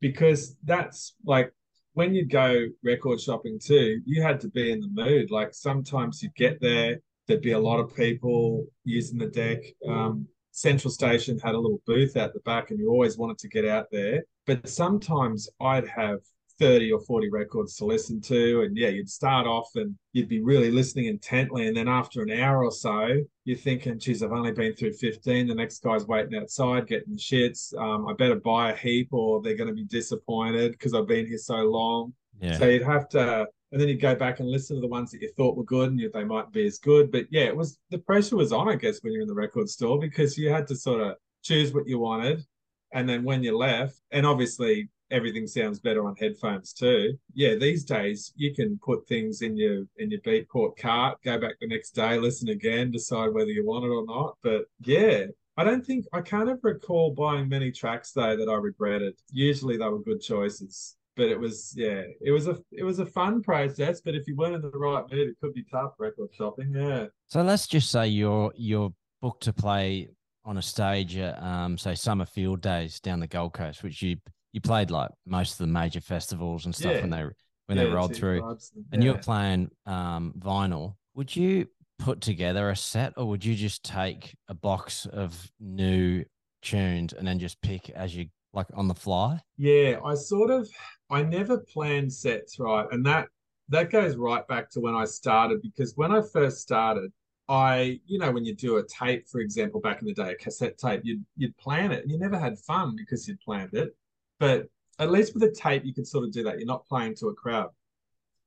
because that's like when you go record shopping too, you had to be in the mood. Like sometimes you'd get there, there'd be a lot of people using the deck. Um, Central Station had a little booth out the back, and you always wanted to get out there. But sometimes I'd have 30 or 40 records to listen to. And yeah, you'd start off and you'd be really listening intently. And then after an hour or so, you're thinking, geez, I've only been through 15. The next guy's waiting outside getting the shits. Um, I better buy a heap or they're going to be disappointed because I've been here so long. Yeah. So you'd have to, and then you'd go back and listen to the ones that you thought were good and they might be as good. But yeah, it was the pressure was on, I guess, when you're in the record store because you had to sort of choose what you wanted. And then when you left, and obviously everything sounds better on headphones too. Yeah, these days you can put things in your in your Beatport cart, go back the next day, listen again, decide whether you want it or not. But yeah, I don't think I can't recall buying many tracks though that I regretted. Usually they were good choices. But it was yeah, it was a it was a fun process. But if you weren't in the right mood, it could be tough record shopping. Yeah. So let's just say you're you're booked to play on a stage at um, say summer field days down the Gold Coast, which you you played like most of the major festivals and stuff yeah. when they when yeah, they rolled through, and, and you're playing um, vinyl. Would you put together a set, or would you just take a box of new tunes and then just pick as you like on the fly? Yeah, I sort of I never planned sets right, and that that goes right back to when I started because when I first started, I, you know, when you do a tape, for example, back in the day, a cassette tape, you'd you'd plan it and you never had fun because you'd planned it. But at least with a tape, you can sort of do that. You're not playing to a crowd.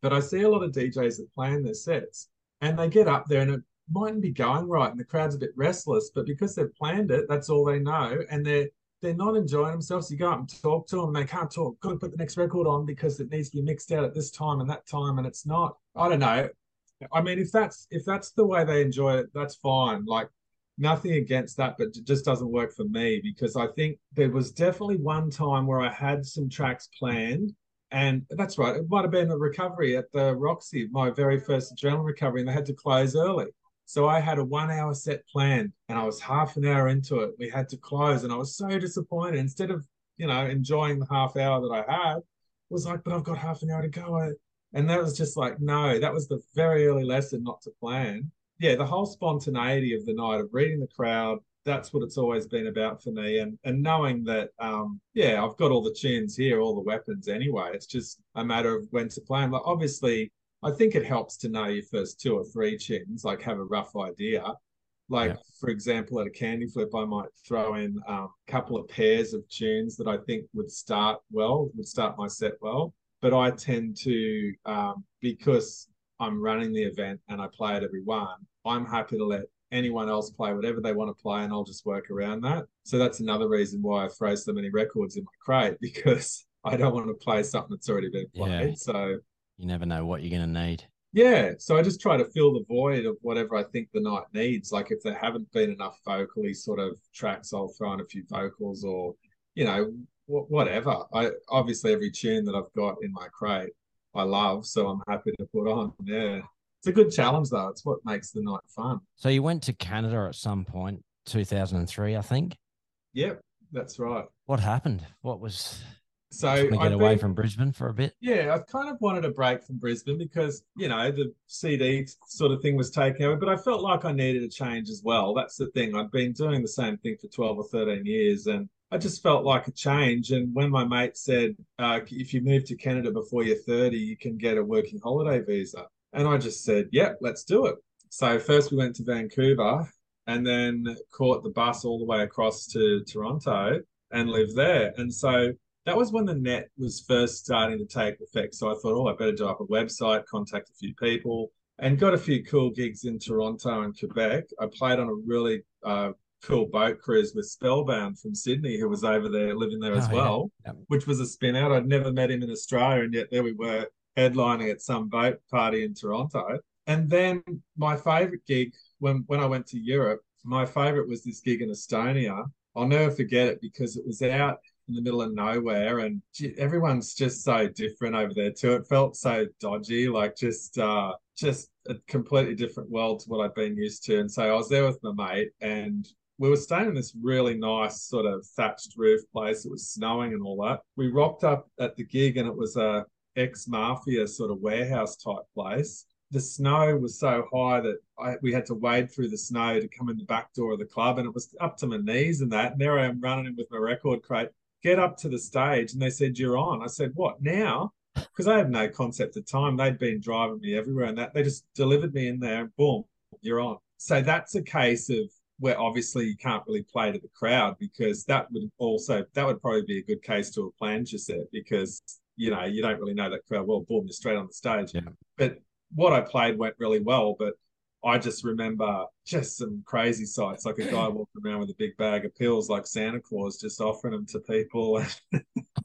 But I see a lot of DJs that plan their sets and they get up there and it mightn't be going right and the crowd's a bit restless, but because they've planned it, that's all they know. And they're they're not enjoying themselves. You go up and talk to them, they can't talk. Got to put the next record on because it needs to be mixed out at this time and that time, and it's not. I don't know. I mean, if that's if that's the way they enjoy it, that's fine. Like nothing against that, but it just doesn't work for me because I think there was definitely one time where I had some tracks planned. And that's right, it might have been a recovery at the Roxy, my very first adrenaline recovery, and they had to close early. So I had a one hour set planned and I was half an hour into it. We had to close and I was so disappointed. Instead of, you know, enjoying the half hour that I had, was like, but I've got half an hour to go. And that was just like, no, that was the very early lesson not to plan yeah, the whole spontaneity of the night of reading the crowd, that's what it's always been about for me. And and knowing that, um, yeah, I've got all the tunes here, all the weapons anyway. It's just a matter of when to play them. But obviously, I think it helps to know your first two or three tunes, like have a rough idea. Like, yeah. for example, at a candy flip, I might throw in um, a couple of pairs of tunes that I think would start well, would start my set well. But I tend to, um, because I'm running the event and I play at every one, I'm happy to let anyone else play whatever they want to play and I'll just work around that. So that's another reason why I throw so many records in my crate because I don't want to play something that's already been played. Yeah. So you never know what you're going to need. Yeah. So I just try to fill the void of whatever I think the night needs. Like if there haven't been enough vocally sort of tracks, I'll throw in a few vocals or, you know, whatever. I obviously every tune that I've got in my crate I love, so I'm happy to put on. Yeah. It's a good challenge though. It's what makes the night fun. So you went to Canada at some point, 2003, I think. Yep, that's right. What happened? What was so I get away been, from Brisbane for a bit. Yeah, I've kind of wanted a break from Brisbane because you know the CD sort of thing was taking over, but I felt like I needed a change as well. That's the thing. I'd been doing the same thing for twelve or thirteen years, and I just felt like a change. And when my mate said, uh, if you move to Canada before you're 30, you can get a working holiday visa. And I just said, yeah, let's do it. So first we went to Vancouver and then caught the bus all the way across to Toronto and lived there. And so that was when the net was first starting to take effect. So I thought, oh, I better do up a website, contact a few people, and got a few cool gigs in Toronto and Quebec. I played on a really uh, cool boat cruise with Spellbound from Sydney, who was over there living there as oh, well, yeah. which was a spin out. I'd never met him in Australia, and yet there we were headlining at some boat party in Toronto. And then my favorite gig when when I went to Europe, my favorite was this gig in Estonia. I'll never forget it because it was out in the middle of nowhere and everyone's just so different over there too. It felt so dodgy, like just uh just a completely different world to what I've been used to. And so I was there with my mate and we were staying in this really nice sort of thatched roof place. It was snowing and all that. We rocked up at the gig and it was a ex mafia sort of warehouse type place. The snow was so high that I, we had to wade through the snow to come in the back door of the club, and it was up to my knees and that. And there I am running in with my record crate. Get up to the stage, and they said, "You're on." I said, "What now?" because I had no concept of time. They'd been driving me everywhere, and that they just delivered me in there, and boom, you're on. So that's a case of where obviously you can't really play to the crowd because that would also that would probably be a good case to a Planscher set because you know you don't really know that crowd well. Boom, you're straight on the stage. Yeah. But what I played went really well, but I just remember just some crazy sights, like a guy walking around with a big bag of pills, like Santa Claus, just offering them to people.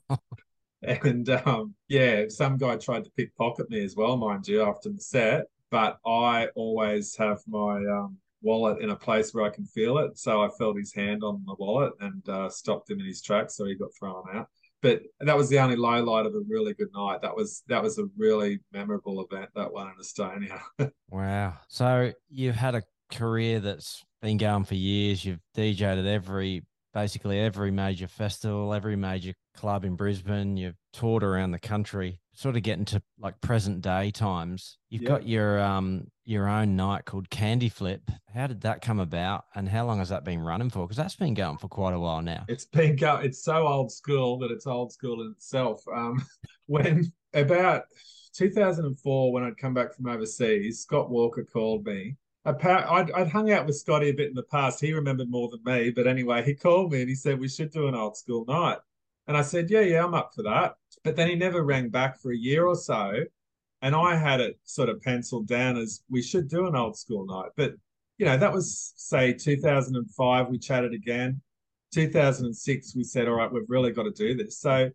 and um, yeah, some guy tried to pickpocket me as well, mind you, after the set. But I always have my um, wallet in a place where I can feel it. So I felt his hand on the wallet and uh, stopped him in his tracks, so he got thrown out but that was the only low light of a really good night. That was that was a really memorable event. That one in Estonia. wow! So you've had a career that's been going for years. You've DJed at every basically every major festival, every major club in Brisbane. You've toured around the country sort of getting to like present day times. You've got your um your own night called Candy Flip. How did that come about, and how long has that been running for? Because that's been going for quite a while now. It's been go- It's so old school that it's old school in itself. Um, when about 2004, when I'd come back from overseas, Scott Walker called me. I'd, I'd hung out with Scotty a bit in the past. He remembered more than me, but anyway, he called me and he said we should do an old school night. And I said, yeah, yeah, I'm up for that. But then he never rang back for a year or so. And I had it sort of penciled down as we should do an old school night. But, you know, that was, say, 2005, we chatted again. 2006, we said, all right, we've really got to do this. So,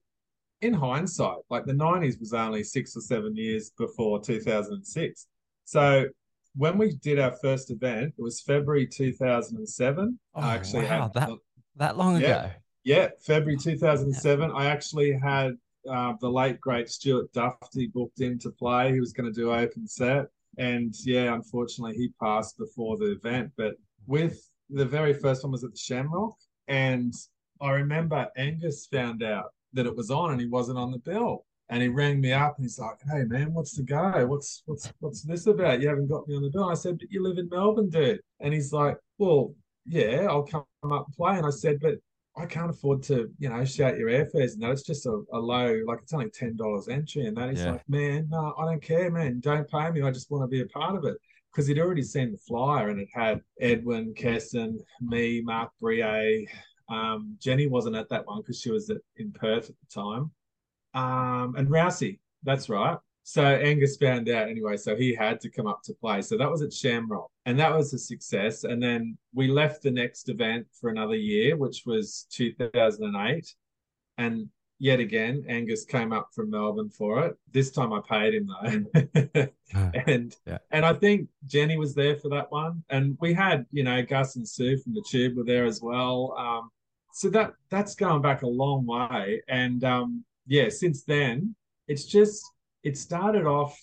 in hindsight, like the 90s was only six or seven years before 2006. So, when we did our first event, it was February 2007. Oh, I actually wow, had that, that long yeah, ago. Yeah, February 2007. I actually had uh, the late great Stuart Dufty booked in to play. He was going to do open set, and yeah, unfortunately, he passed before the event. But with the very first one was at the Shamrock, and I remember Angus found out that it was on, and he wasn't on the bill. And he rang me up and he's like, "Hey man, what's the go? What's what's what's this about? You haven't got me on the bill." I said, "But you live in Melbourne, dude." And he's like, "Well, yeah, I'll come up and play." And I said, "But I can't afford to, you know, shout your airfares and that. It's just a, a low, like it's only ten dollars entry and that. He's yeah. like, man, no, I don't care, man. Don't pay me. I just want to be a part of it. Because he'd already seen the flyer and it had Edwin, Keston, me, Mark Brie. Um, Jenny wasn't at that one because she was at, in Perth at the time. Um, and Rousey, that's right. So Angus found out anyway, so he had to come up to play. So that was at Shamrock, and that was a success. And then we left the next event for another year, which was 2008. And yet again, Angus came up from Melbourne for it. This time I paid him though. and yeah. and I think Jenny was there for that one. And we had, you know, Gus and Sue from the Tube were there as well. Um, so that that's going back a long way. And um, yeah, since then, it's just it started off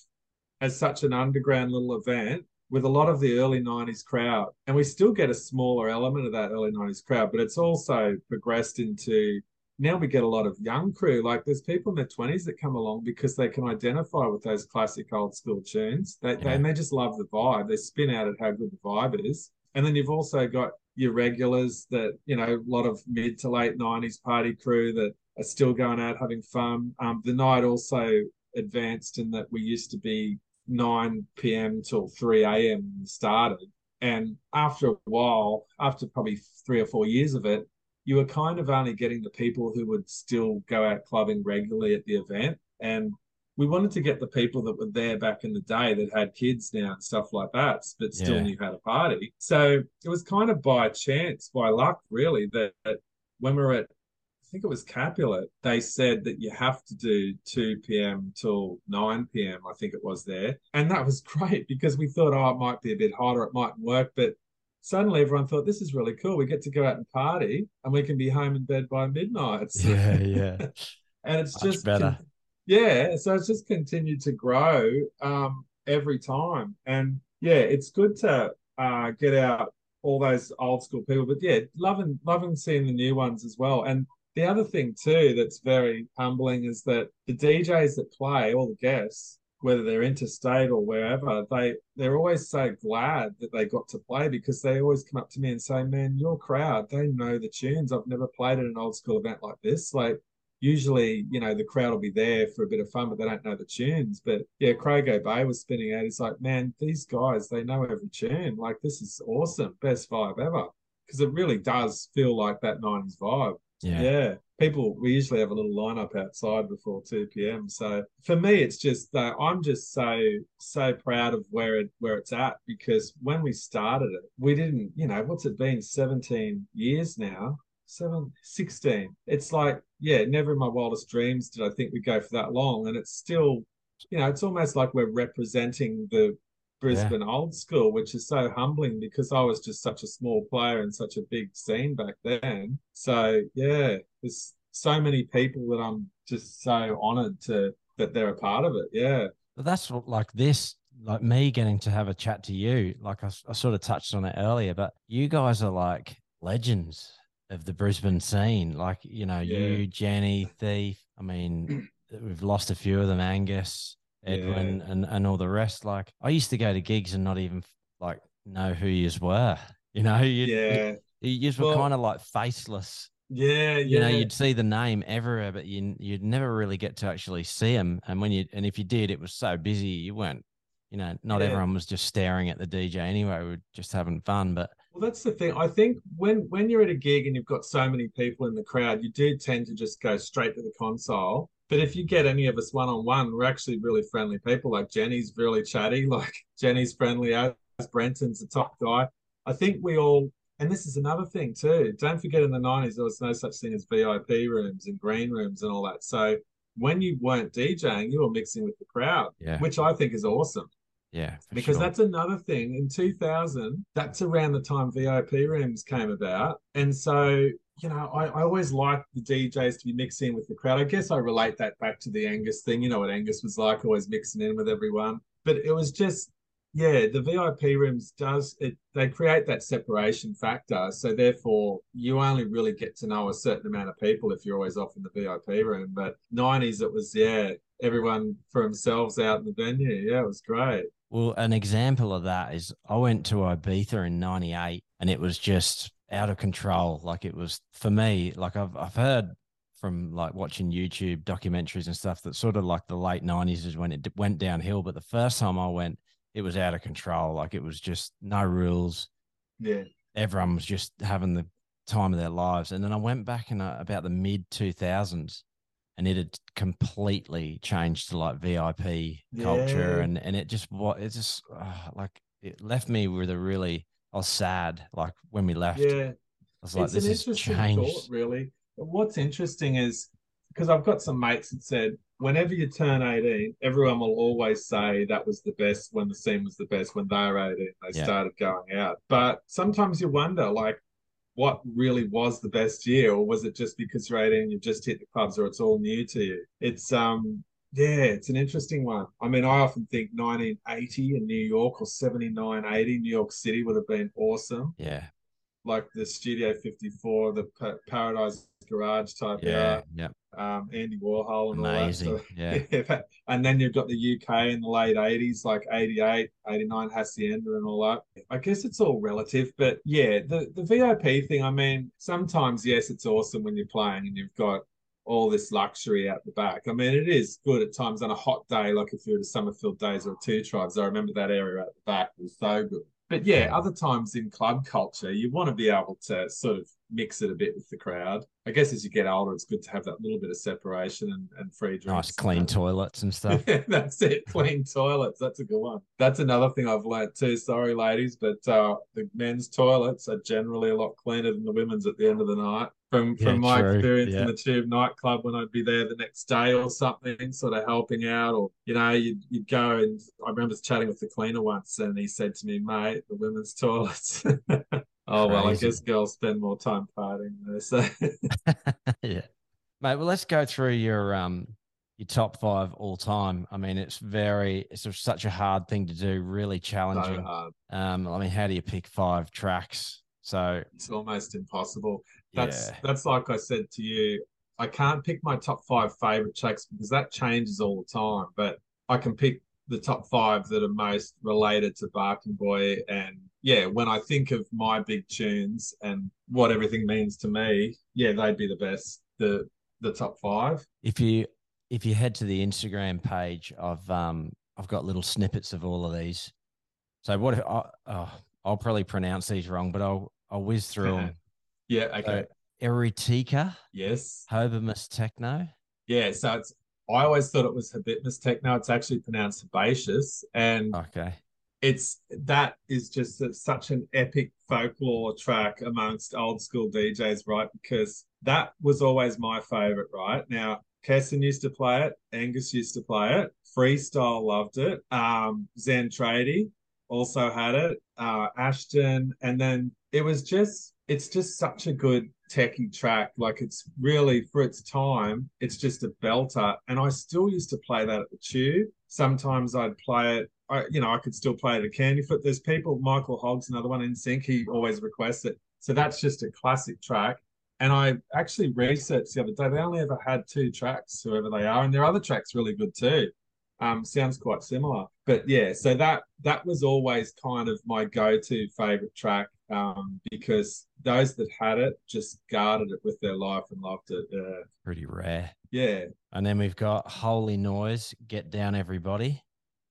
as such an underground little event with a lot of the early 90s crowd. And we still get a smaller element of that early 90s crowd, but it's also progressed into now we get a lot of young crew. Like there's people in their 20s that come along because they can identify with those classic old school tunes. They, yeah. they, and they just love the vibe. They spin out at how good the vibe is. And then you've also got your regulars that, you know, a lot of mid to late 90s party crew that are still going out having fun. Um, the night also advanced in that we used to be 9 p.m. till 3 a.m. started. And after a while, after probably three or four years of it, you were kind of only getting the people who would still go out clubbing regularly at the event. And we wanted to get the people that were there back in the day that had kids now and stuff like that, but still yeah. knew how to party. So it was kind of by chance, by luck, really, that, that when we were at think it was Capulet, they said that you have to do 2 p.m. till 9 p.m. I think it was there. And that was great because we thought, oh, it might be a bit hotter, it mightn't work. But suddenly everyone thought, this is really cool. We get to go out and party and we can be home in bed by midnight. So, yeah, yeah. and it's Much just better. Con- yeah. So it's just continued to grow um, every time. And yeah, it's good to uh, get out all those old school people. But yeah, loving loving seeing the new ones as well. And the other thing too that's very humbling is that the DJs that play, all the guests, whether they're interstate or wherever, they they're always so glad that they got to play because they always come up to me and say, "Man, your crowd, they know the tunes. I've never played at an old school event like this. Like usually, you know, the crowd will be there for a bit of fun, but they don't know the tunes. But yeah, Craig Obey was spinning out. He's like, man, these guys, they know every tune. Like, this is awesome. Best vibe ever. Because it really does feel like that 90s vibe. Yeah. Yeah. People, we usually have a little lineup outside before 2 p.m. So for me, it's just that I'm just so, so proud of where it, where it's at because when we started it, we didn't, you know, what's it been 17 years now? Seven, 16. It's like, yeah, never in my wildest dreams did I think we'd go for that long. And it's still, you know, it's almost like we're representing the Brisbane yeah. old school, which is so humbling because I was just such a small player in such a big scene back then. So yeah, there's so many people that I'm just so honored to that they're a part of it. Yeah. But that's what, like this, like me getting to have a chat to you. Like I, I sort of touched on it earlier, but you guys are like legends of the Brisbane scene. Like, you know, yeah. you, Jenny, Thief. I mean, we've lost a few of them, Angus, Edwin, yeah. and, and all the rest. Like, I used to go to gigs and not even like know who you were. You know, you yeah, you, were well, kind of like faceless. Yeah, yeah. You know, you'd see the name everywhere, but you you'd never really get to actually see them. And when you and if you did, it was so busy, you weren't. You know, not yeah. everyone was just staring at the DJ anyway. We are just having fun, but well, that's the thing. I think when when you're at a gig and you've got so many people in the crowd, you do tend to just go straight to the console. But if you get any of us one on one, we're actually really friendly people. Like Jenny's really chatty. Like Jenny's friendly as Brenton's a top guy. I think we all, and this is another thing too. Don't forget in the nineties there was no such thing as VIP rooms and green rooms and all that. So when you weren't DJing, you were mixing with the crowd, yeah. which I think is awesome. Yeah, because sure. that's another thing. In 2000, that's around the time VIP rooms came about. And so, you know, I, I always liked the DJs to be mixing with the crowd. I guess I relate that back to the Angus thing. You know what Angus was like, always mixing in with everyone. But it was just, yeah, the VIP rooms does it. They create that separation factor. So therefore, you only really get to know a certain amount of people if you're always off in the VIP room. But 90s, it was yeah, everyone for themselves out in the venue. Yeah, it was great. Well, an example of that is I went to Ibiza in 98 and it was just out of control. Like it was for me, like I've, I've heard from like watching YouTube documentaries and stuff that sort of like the late 90s is when it went downhill. But the first time I went, it was out of control. Like it was just no rules. Yeah. Everyone was just having the time of their lives. And then I went back in uh, about the mid 2000s and it had completely changed to like VIP culture, yeah. and and it just what it just uh, like it left me with a really I was sad like when we left. Yeah, I was like, it's this has changed. Thought, really. What's interesting is because I've got some mates that said whenever you turn 18, everyone will always say that was the best when the scene was the best when they were 18. They yeah. started going out. But sometimes you wonder, like, what really was the best year, or was it just because you're 18 and you just hit the clubs, or it's all new to you? It's um yeah, it's an interesting one. I mean, I often think 1980 in New York or 79, 80 New York City would have been awesome. Yeah. Like the Studio 54, the pa- Paradise Garage type. Yeah. Yeah um, Andy Warhol and Amazing. all that. So, yeah. and then you've got the UK in the late 80s, like 88, 89, Hacienda and all that. I guess it's all relative, but yeah, the, the VIP thing, I mean, sometimes, yes, it's awesome when you're playing and you've got all this luxury out the back. I mean, it is good at times on a hot day, like if you're at a Summerfield Days or Two Tribes. I remember that area at the back was so good. But yeah, other times in club culture, you want to be able to sort of mix it a bit with the crowd. I guess as you get older, it's good to have that little bit of separation and, and free drinks. Nice clean toilets and stuff. That's it, clean toilets. That's a good one. That's another thing I've learned too. Sorry, ladies, but uh, the men's toilets are generally a lot cleaner than the women's at the end of the night. From from yeah, my true. experience yeah. in the Tube nightclub when I'd be there the next day or something, sort of helping out, or you know, you'd, you'd go and I remember chatting with the cleaner once, and he said to me, "Mate, the women's toilets." Oh well, I guess girls spend more time partying there. So yeah, mate. Well, let's go through your um your top five all time. I mean, it's very it's such a hard thing to do, really challenging. So um, I mean, how do you pick five tracks? So it's almost impossible. That's yeah. that's like I said to you. I can't pick my top five favorite tracks because that changes all the time. But I can pick the top five that are most related to Barking Boy. And yeah, when I think of my big tunes and what everything means to me, yeah, they'd be the best. The the top five. If you if you head to the Instagram page, I've um I've got little snippets of all of these. So what if I, oh, I'll probably pronounce these wrong, but I'll I'll whiz through them. Yeah. Okay. So, Eretika, yes. Hobermus Techno. Yeah. So it's. I always thought it was Habitmus Techno. It's actually pronounced Herbaceous, and Okay. it's that is just a, such an epic folklore track amongst old school DJs, right? Because that was always my favorite, right? Now, Keston used to play it, Angus used to play it, Freestyle loved it, um, Zen Trady also had it, uh, Ashton, and then it was just, it's just such a good techie track. Like it's really for its time, it's just a belter. And I still used to play that at the tube. Sometimes I'd play it I, you know, I could still play it at Candy Flip. There's people, Michael Hogg's another one in sync. He always requests it. So that's just a classic track. And I actually researched the other day. They only ever had two tracks, whoever they are, and their other tracks really good too. Um, sounds quite similar, but yeah. So that that was always kind of my go-to favorite track um, because those that had it just guarded it with their life and loved it. Yeah, Pretty rare. yeah, And then we've got Holy Noise, Get Down Everybody.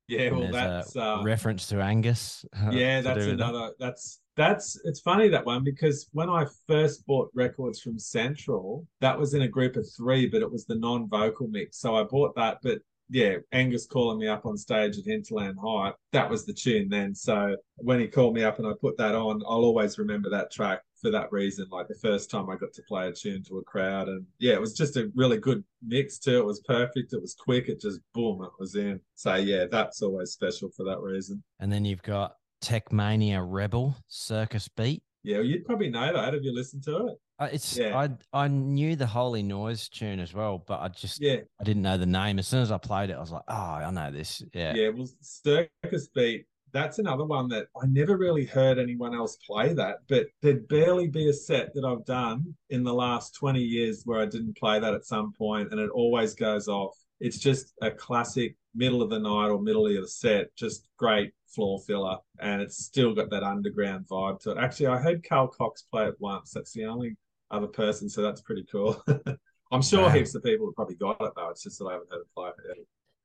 yeah. And Well, that's a uh, reference to Angus. yeah to that's with that. another that's that's it's funny that one because when i first bought records from central that was in a group of three but it was the non-vocal mix so i bought that but yeah angus calling me up on stage at hinterland high that was the tune then so when he called me up and i put that on i'll always remember that track for that reason like the first time i got to play a tune to a crowd and yeah it was just a really good mix too it was perfect it was quick it just boom it was in so yeah that's always special for that reason And then you've got Techmania Rebel, Circus Beat. Yeah, well, you'd probably know that. Have you listened to it? Uh, it's Yeah. I I knew the Holy Noise tune as well, but I just Yeah, I didn't know the name. As soon as I played it, I was like, oh, I know this. Yeah. yeah. Well, Circus Beat, that's another one that I never really heard anyone else play that, but there'd barely be a set that I've done in the last 20 years where I didn't play that at some point, and it always goes off. It's just a classic middle of the night or middle of the set, just great floor filler, and it's still got that underground vibe to it. Actually, I heard Carl Cox play it once. That's the only other person, so that's pretty cool. I'm sure Wow. heaps of people have probably got it though. It's just that I haven't heard it yet.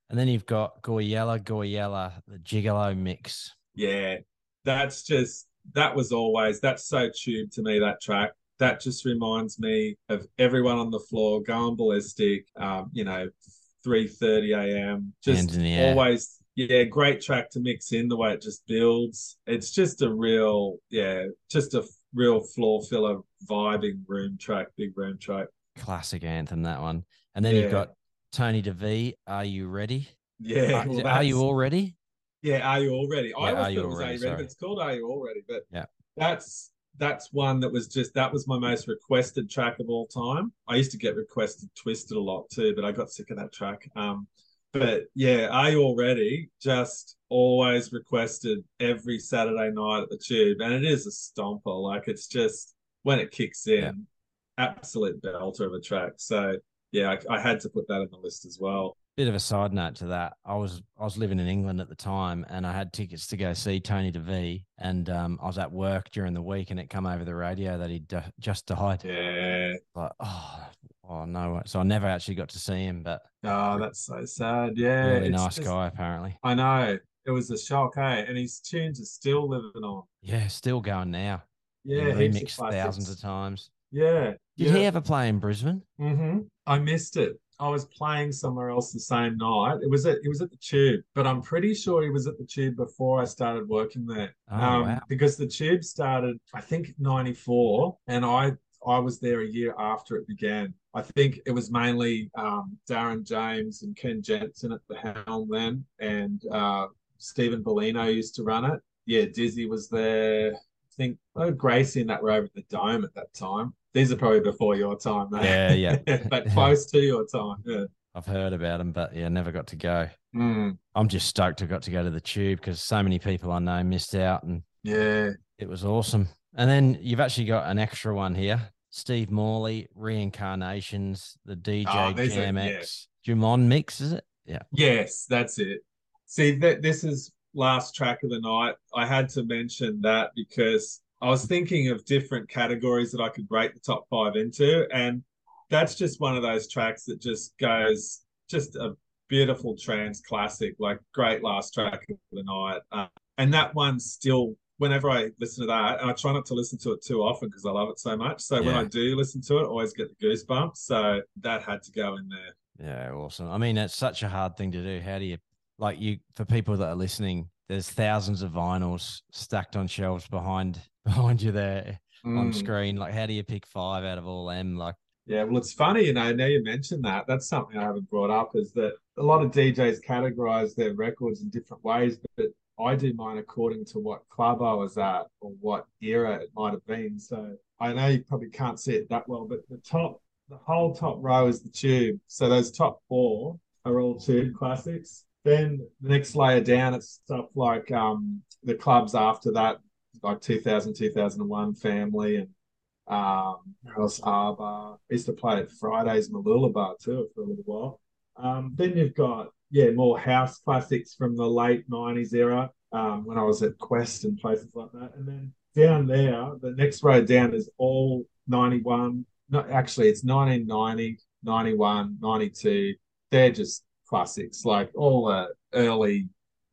And then you've got Goyella, Goyella, the Gigolo mix. Yeah, that's just that was always that's so tube to me that track. That just reminds me of everyone on the floor going ballistic. Um, you know, three thirty a.m. Just Hands in the air. always, yeah, great track to mix in the way it just builds. It's just a real, yeah, just a real floor filler vibing room track, big room track. Classic anthem, that one. And then you've got Tony De Vit, Are You Ready? Yeah, Uh, well, are you all ready? Yeah, are you all ready? Yeah, I always thought it was Are you ready, but it's called Are You All Ready? But Yeah. that's that's one that was just that was my most requested track of all time. I used to get requested Twisted a lot too, but I got sick of that track. Um, but yeah, Are You All Ready? Just always requested every Saturday night at the Tube, and it is a stomper. Like it's just when it kicks in, Yeah. absolute belter of a track. So yeah, I, I had to put that in the list as well. Bit of a side note to that. I was I was living in England at the time, and I had tickets to go see Tony De Vit, and um, I was at work during the week, and it come over the radio that he'd uh, just died. Yeah. Like, oh, oh no! So I never actually got to see him, but Oh, that's so sad. Yeah. really nice just- guy apparently. I know. It was a shock, eh? And his tunes are still living on. Yeah, still going now. Yeah. He heaps of remixed thousands of times. Yeah. Did yeah. he ever play in Brisbane? hmm I missed it. I was playing somewhere else the same night. It was at it was at the Tube, but I'm pretty sure he was at the Tube before I started working there. Oh, um, wow. Because the Tube started, I think, '94, and I I was there a year after it began. I think it was mainly um, Darren James and Ken Jensen at the helm then, and uh, Stephen Bellino used to run it. Yeah, Dizzy was there. I think oh, Gracie and that were over at the Dome at that time. These are probably before your time, though. Yeah, yeah. but close to your time. Yeah. I've heard about them, but yeah, never got to go. Mm, I'm just stoked I got to go to the tube because so many people I know missed out and yeah. it was awesome. And then you've actually got an extra one here. Steve Morley, Reincarnations, the DJ Oh, these are- yeah. Jumon mix, is it? Yeah. Yes, that's it. See, that this is last track of the night. I had to mention that because I was thinking of different categories that I could break the top five into, and that's just one of those tracks that just goes just a beautiful trance classic, like great last track of the night. Uh, and that one still, whenever I listen to that, and I try not to listen to it too often because I love it so much. So yeah. when I do listen to it, I always get the goosebumps. So that had to go in there. Yeah, awesome. I mean, that's such a hard thing to do. How do you, like, you, for people that are listening, there's thousands of vinyls stacked on shelves behind behind you there mm. on screen. Like, how do you pick five out of all them? Like, yeah, well, it's funny, you know. Now you mentioned that. That's something I haven't brought up. Is that a lot of DJs categorize their records in different ways, but I do mine according to what club I was at or what era it might have been. So I know you probably can't see it that well, but the top, the whole top row is the tube. So those top four are all tube classics. Then the next layer down, it's stuff like um, the clubs after that, like 2000, 2001 family and um, Alice Arbor. Used to play at Fridays Mooloolaba too for a little while. Um, then you've got yeah more house classics from the late '90s era um, when I was at Quest and places like that. And then down there, the next row down is all 91. Not actually, it's 1990, 91, 92. They're just classics, like all the early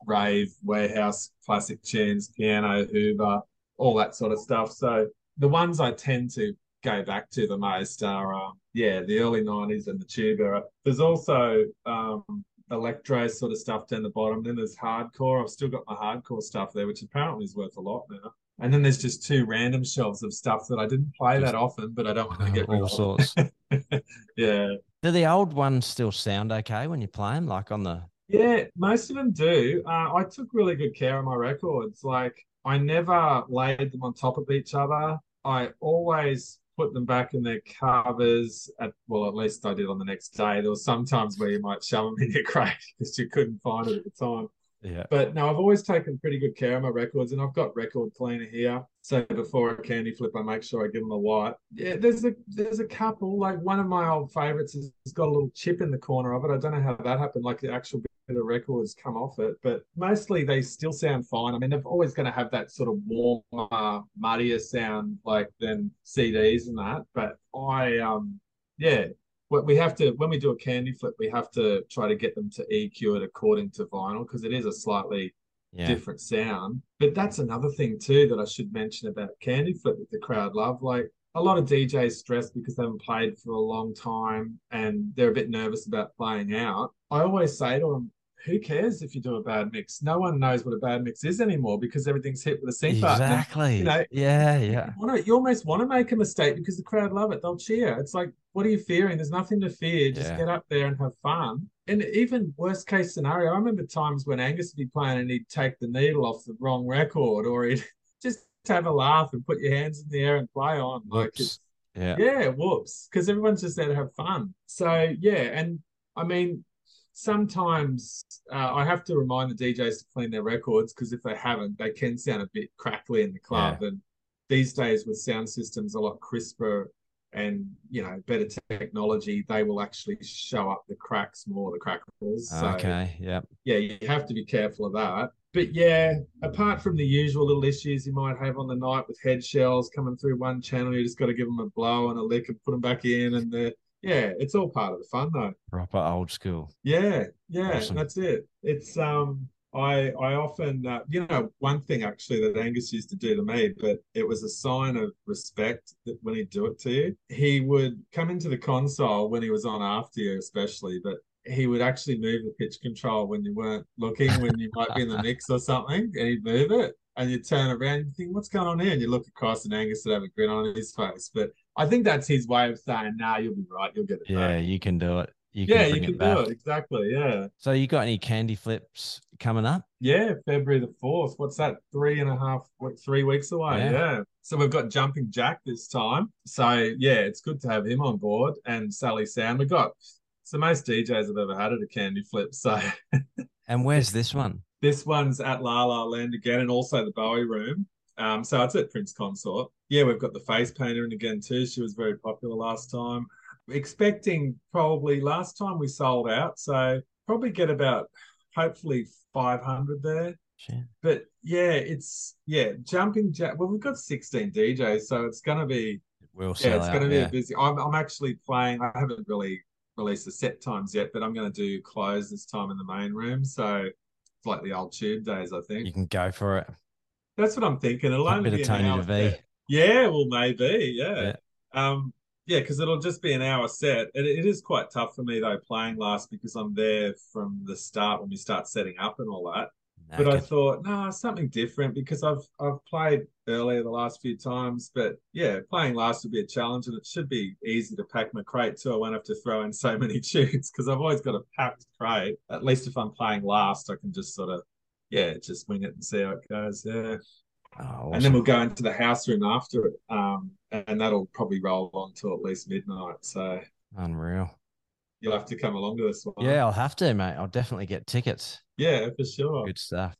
rave warehouse classic tunes, piano, Hoover, all that sort of stuff. So the ones I tend to go back to the most are, um, yeah, the early 90s and the tube era. There's also um, electro sort of stuff down the bottom. Then there's hardcore. I've still got my hardcore stuff there, which apparently is worth a lot now. And then there's just two random shelves of stuff that I didn't play that often, but I don't want to get all sorts. yeah. Do the old ones still sound okay when you play them, like on the? Yeah, most of them do. Uh, I took really good care of my records. Like I never laid them on top of each other. I always put them back in their covers at well at least I did on the next day. There was sometimes where you might shove them in your crate because you couldn't find it at the time. Yeah. But no, I've always taken pretty good care of my records, and I've got record cleaner here. So before a candy flip, I make sure I give them a wipe. Yeah, there's a there's a couple. Like one of my old favorites has, got a little chip in the corner of it. I don't know how that happened. Like the actual bit of records come off it, but mostly they still sound fine. I mean, they're always going to have that sort of warmer, muddier sound like than CDs and that. But I um yeah, we have to when we do a candy flip, we have to try to get them to EQ it according to vinyl because it is a slightly yeah. different sound. But that's another thing too that I should mention about candy flip that the crowd love. Like a lot of DJs stress because they haven't played for a long time and they're a bit nervous about playing out. I always say to them, who cares if you do a bad mix? No one knows what a bad mix is anymore because everything's hit with a sync button. Exactly. You know, yeah, yeah. You, to, you, almost want to make a mistake because the crowd love it. They'll cheer. It's like, what are you fearing? There's nothing to fear. Just yeah. get up there and have fun. And even worst case scenario, I remember times when Angus would be playing and he'd take the needle off the wrong record, or he'd just have a laugh and put your hands in the air and play on. Like, yeah, yeah, whoops, because everyone's just there to have fun. So yeah, and I mean, sometimes uh, I have to remind the DJs to clean their records because if they haven't, they can sound a bit crackly in the club. Yeah. And these days, with sound systems a lot crisper and you know better technology, they will actually show up the cracks more, the crackles. So, okay, yeah, yeah, you have to be careful of that. But yeah, apart from the usual little issues you might have on the night with head shells coming through one channel, you just got to give them a blow and a lick and put them back in, and they're yeah, it's all part of the fun though. Proper old school. Yeah, yeah, awesome. that's it. It's um I I often uh, you know one thing actually that Angus used to do to me, but it was a sign of respect that when he'd do it to you, he would come into the console when he was on after you, especially, but he would actually move the pitch control when you weren't looking, when you might be in the mix or something, and he'd move it. And you turn around and think, what's going on here? And you look across and Angus would have a grin on his face. But I think that's his way of saying, "Nah, you'll be right. You'll get it." Yeah, right. you can do it. You yeah, you can do it exactly. Yeah. So you got any candy flips coming up? Yeah, February the fourth. What's that? Three and a half, three weeks away. Yeah. yeah. So we've got Jumping Jack this time. So yeah, it's good to have him on board and Sally Sound. We got the most DJs I've ever had at a candy flip. So. and where's this one? This one's at La La Land again, and also the Bowie Room. Um, so it's at Prince Consort. Yeah, we've got the face painter in again too. She was very popular last time. Expecting probably last time we sold out, so probably get about hopefully 500 there. Sure. But yeah, it's yeah, jumping jack. Well, we've got 16 DJs, so it's gonna be We'll Yeah, it's out. going to be yeah. a busy. I'm, I'm actually playing. I haven't really released the set times yet, but I'm going to do close this time in the main room. So it's like the old tube days, I think. You can go for it. That's what I'm thinking. It'll A only bit be of an hour set. Yeah, well, maybe. Yeah. Yeah. Um, yeah, because it'll just be an hour set. It, it is quite tough for me though playing last because I'm there from the start when we start setting up and all that. But I thought, no, something different because I've I've played earlier the last few times, but yeah, playing last would be a challenge, and it should be easy to pack my crate too. I won't have to throw in so many tunes because I've always got a packed crate. At least if I'm playing last, I can just sort of yeah, just wing it and see how it goes. Yeah, Oh, and then we'll go into the house room after it, um, and that'll probably roll on till at least midnight. So unreal. you'll have to come along to this one. Yeah, I'll have to, mate. I'll definitely get tickets. yeah, for sure. Good stuff.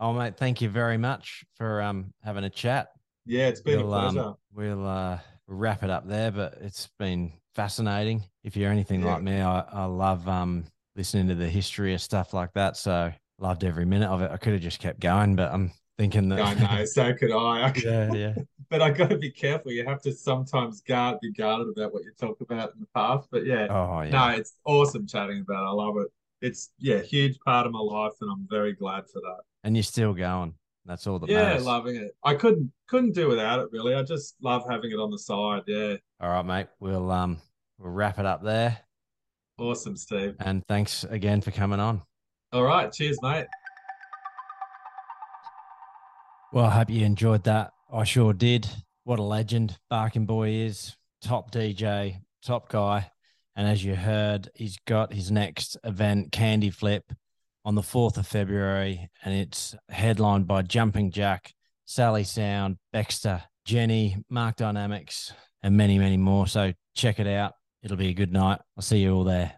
Oh, mate, thank you very much for um having a chat. Yeah, it's been we'll, a pleasure. um, we'll uh, wrap it up there, but it's been fascinating. If you're anything Yeah. like me, I, I love um, listening to the history of stuff like that. So loved every minute of it. I could have just kept going, but I'm thinking that. I know, so could I. I yeah, yeah. but I got to be careful. You have to sometimes guard, be guarded about what you talk about in the past. But yeah, Oh, yeah. no, it's awesome chatting about. it. I love it. It's yeah, huge part of my life, and I'm very glad for that. And you're still going. That's all that yeah, matters. loving it. I couldn't couldn't do without it. Really, I just love having it on the side. Yeah, All right, mate. We'll um we'll wrap it up there. awesome, Steve. And thanks again for coming on. All right, cheers, mate. Well, I hope you enjoyed that. I sure did. What a legend Barking Boy is. Top DJ, top guy. And as you heard, he's got his next event, Candy Flip, on the 4th of February. And it's headlined by Jumping Jack, Sally Sound, Baxter, Jenny, Mark Dynamics, and many, many more. So check it out. It'll be a good night. I'll see you all there.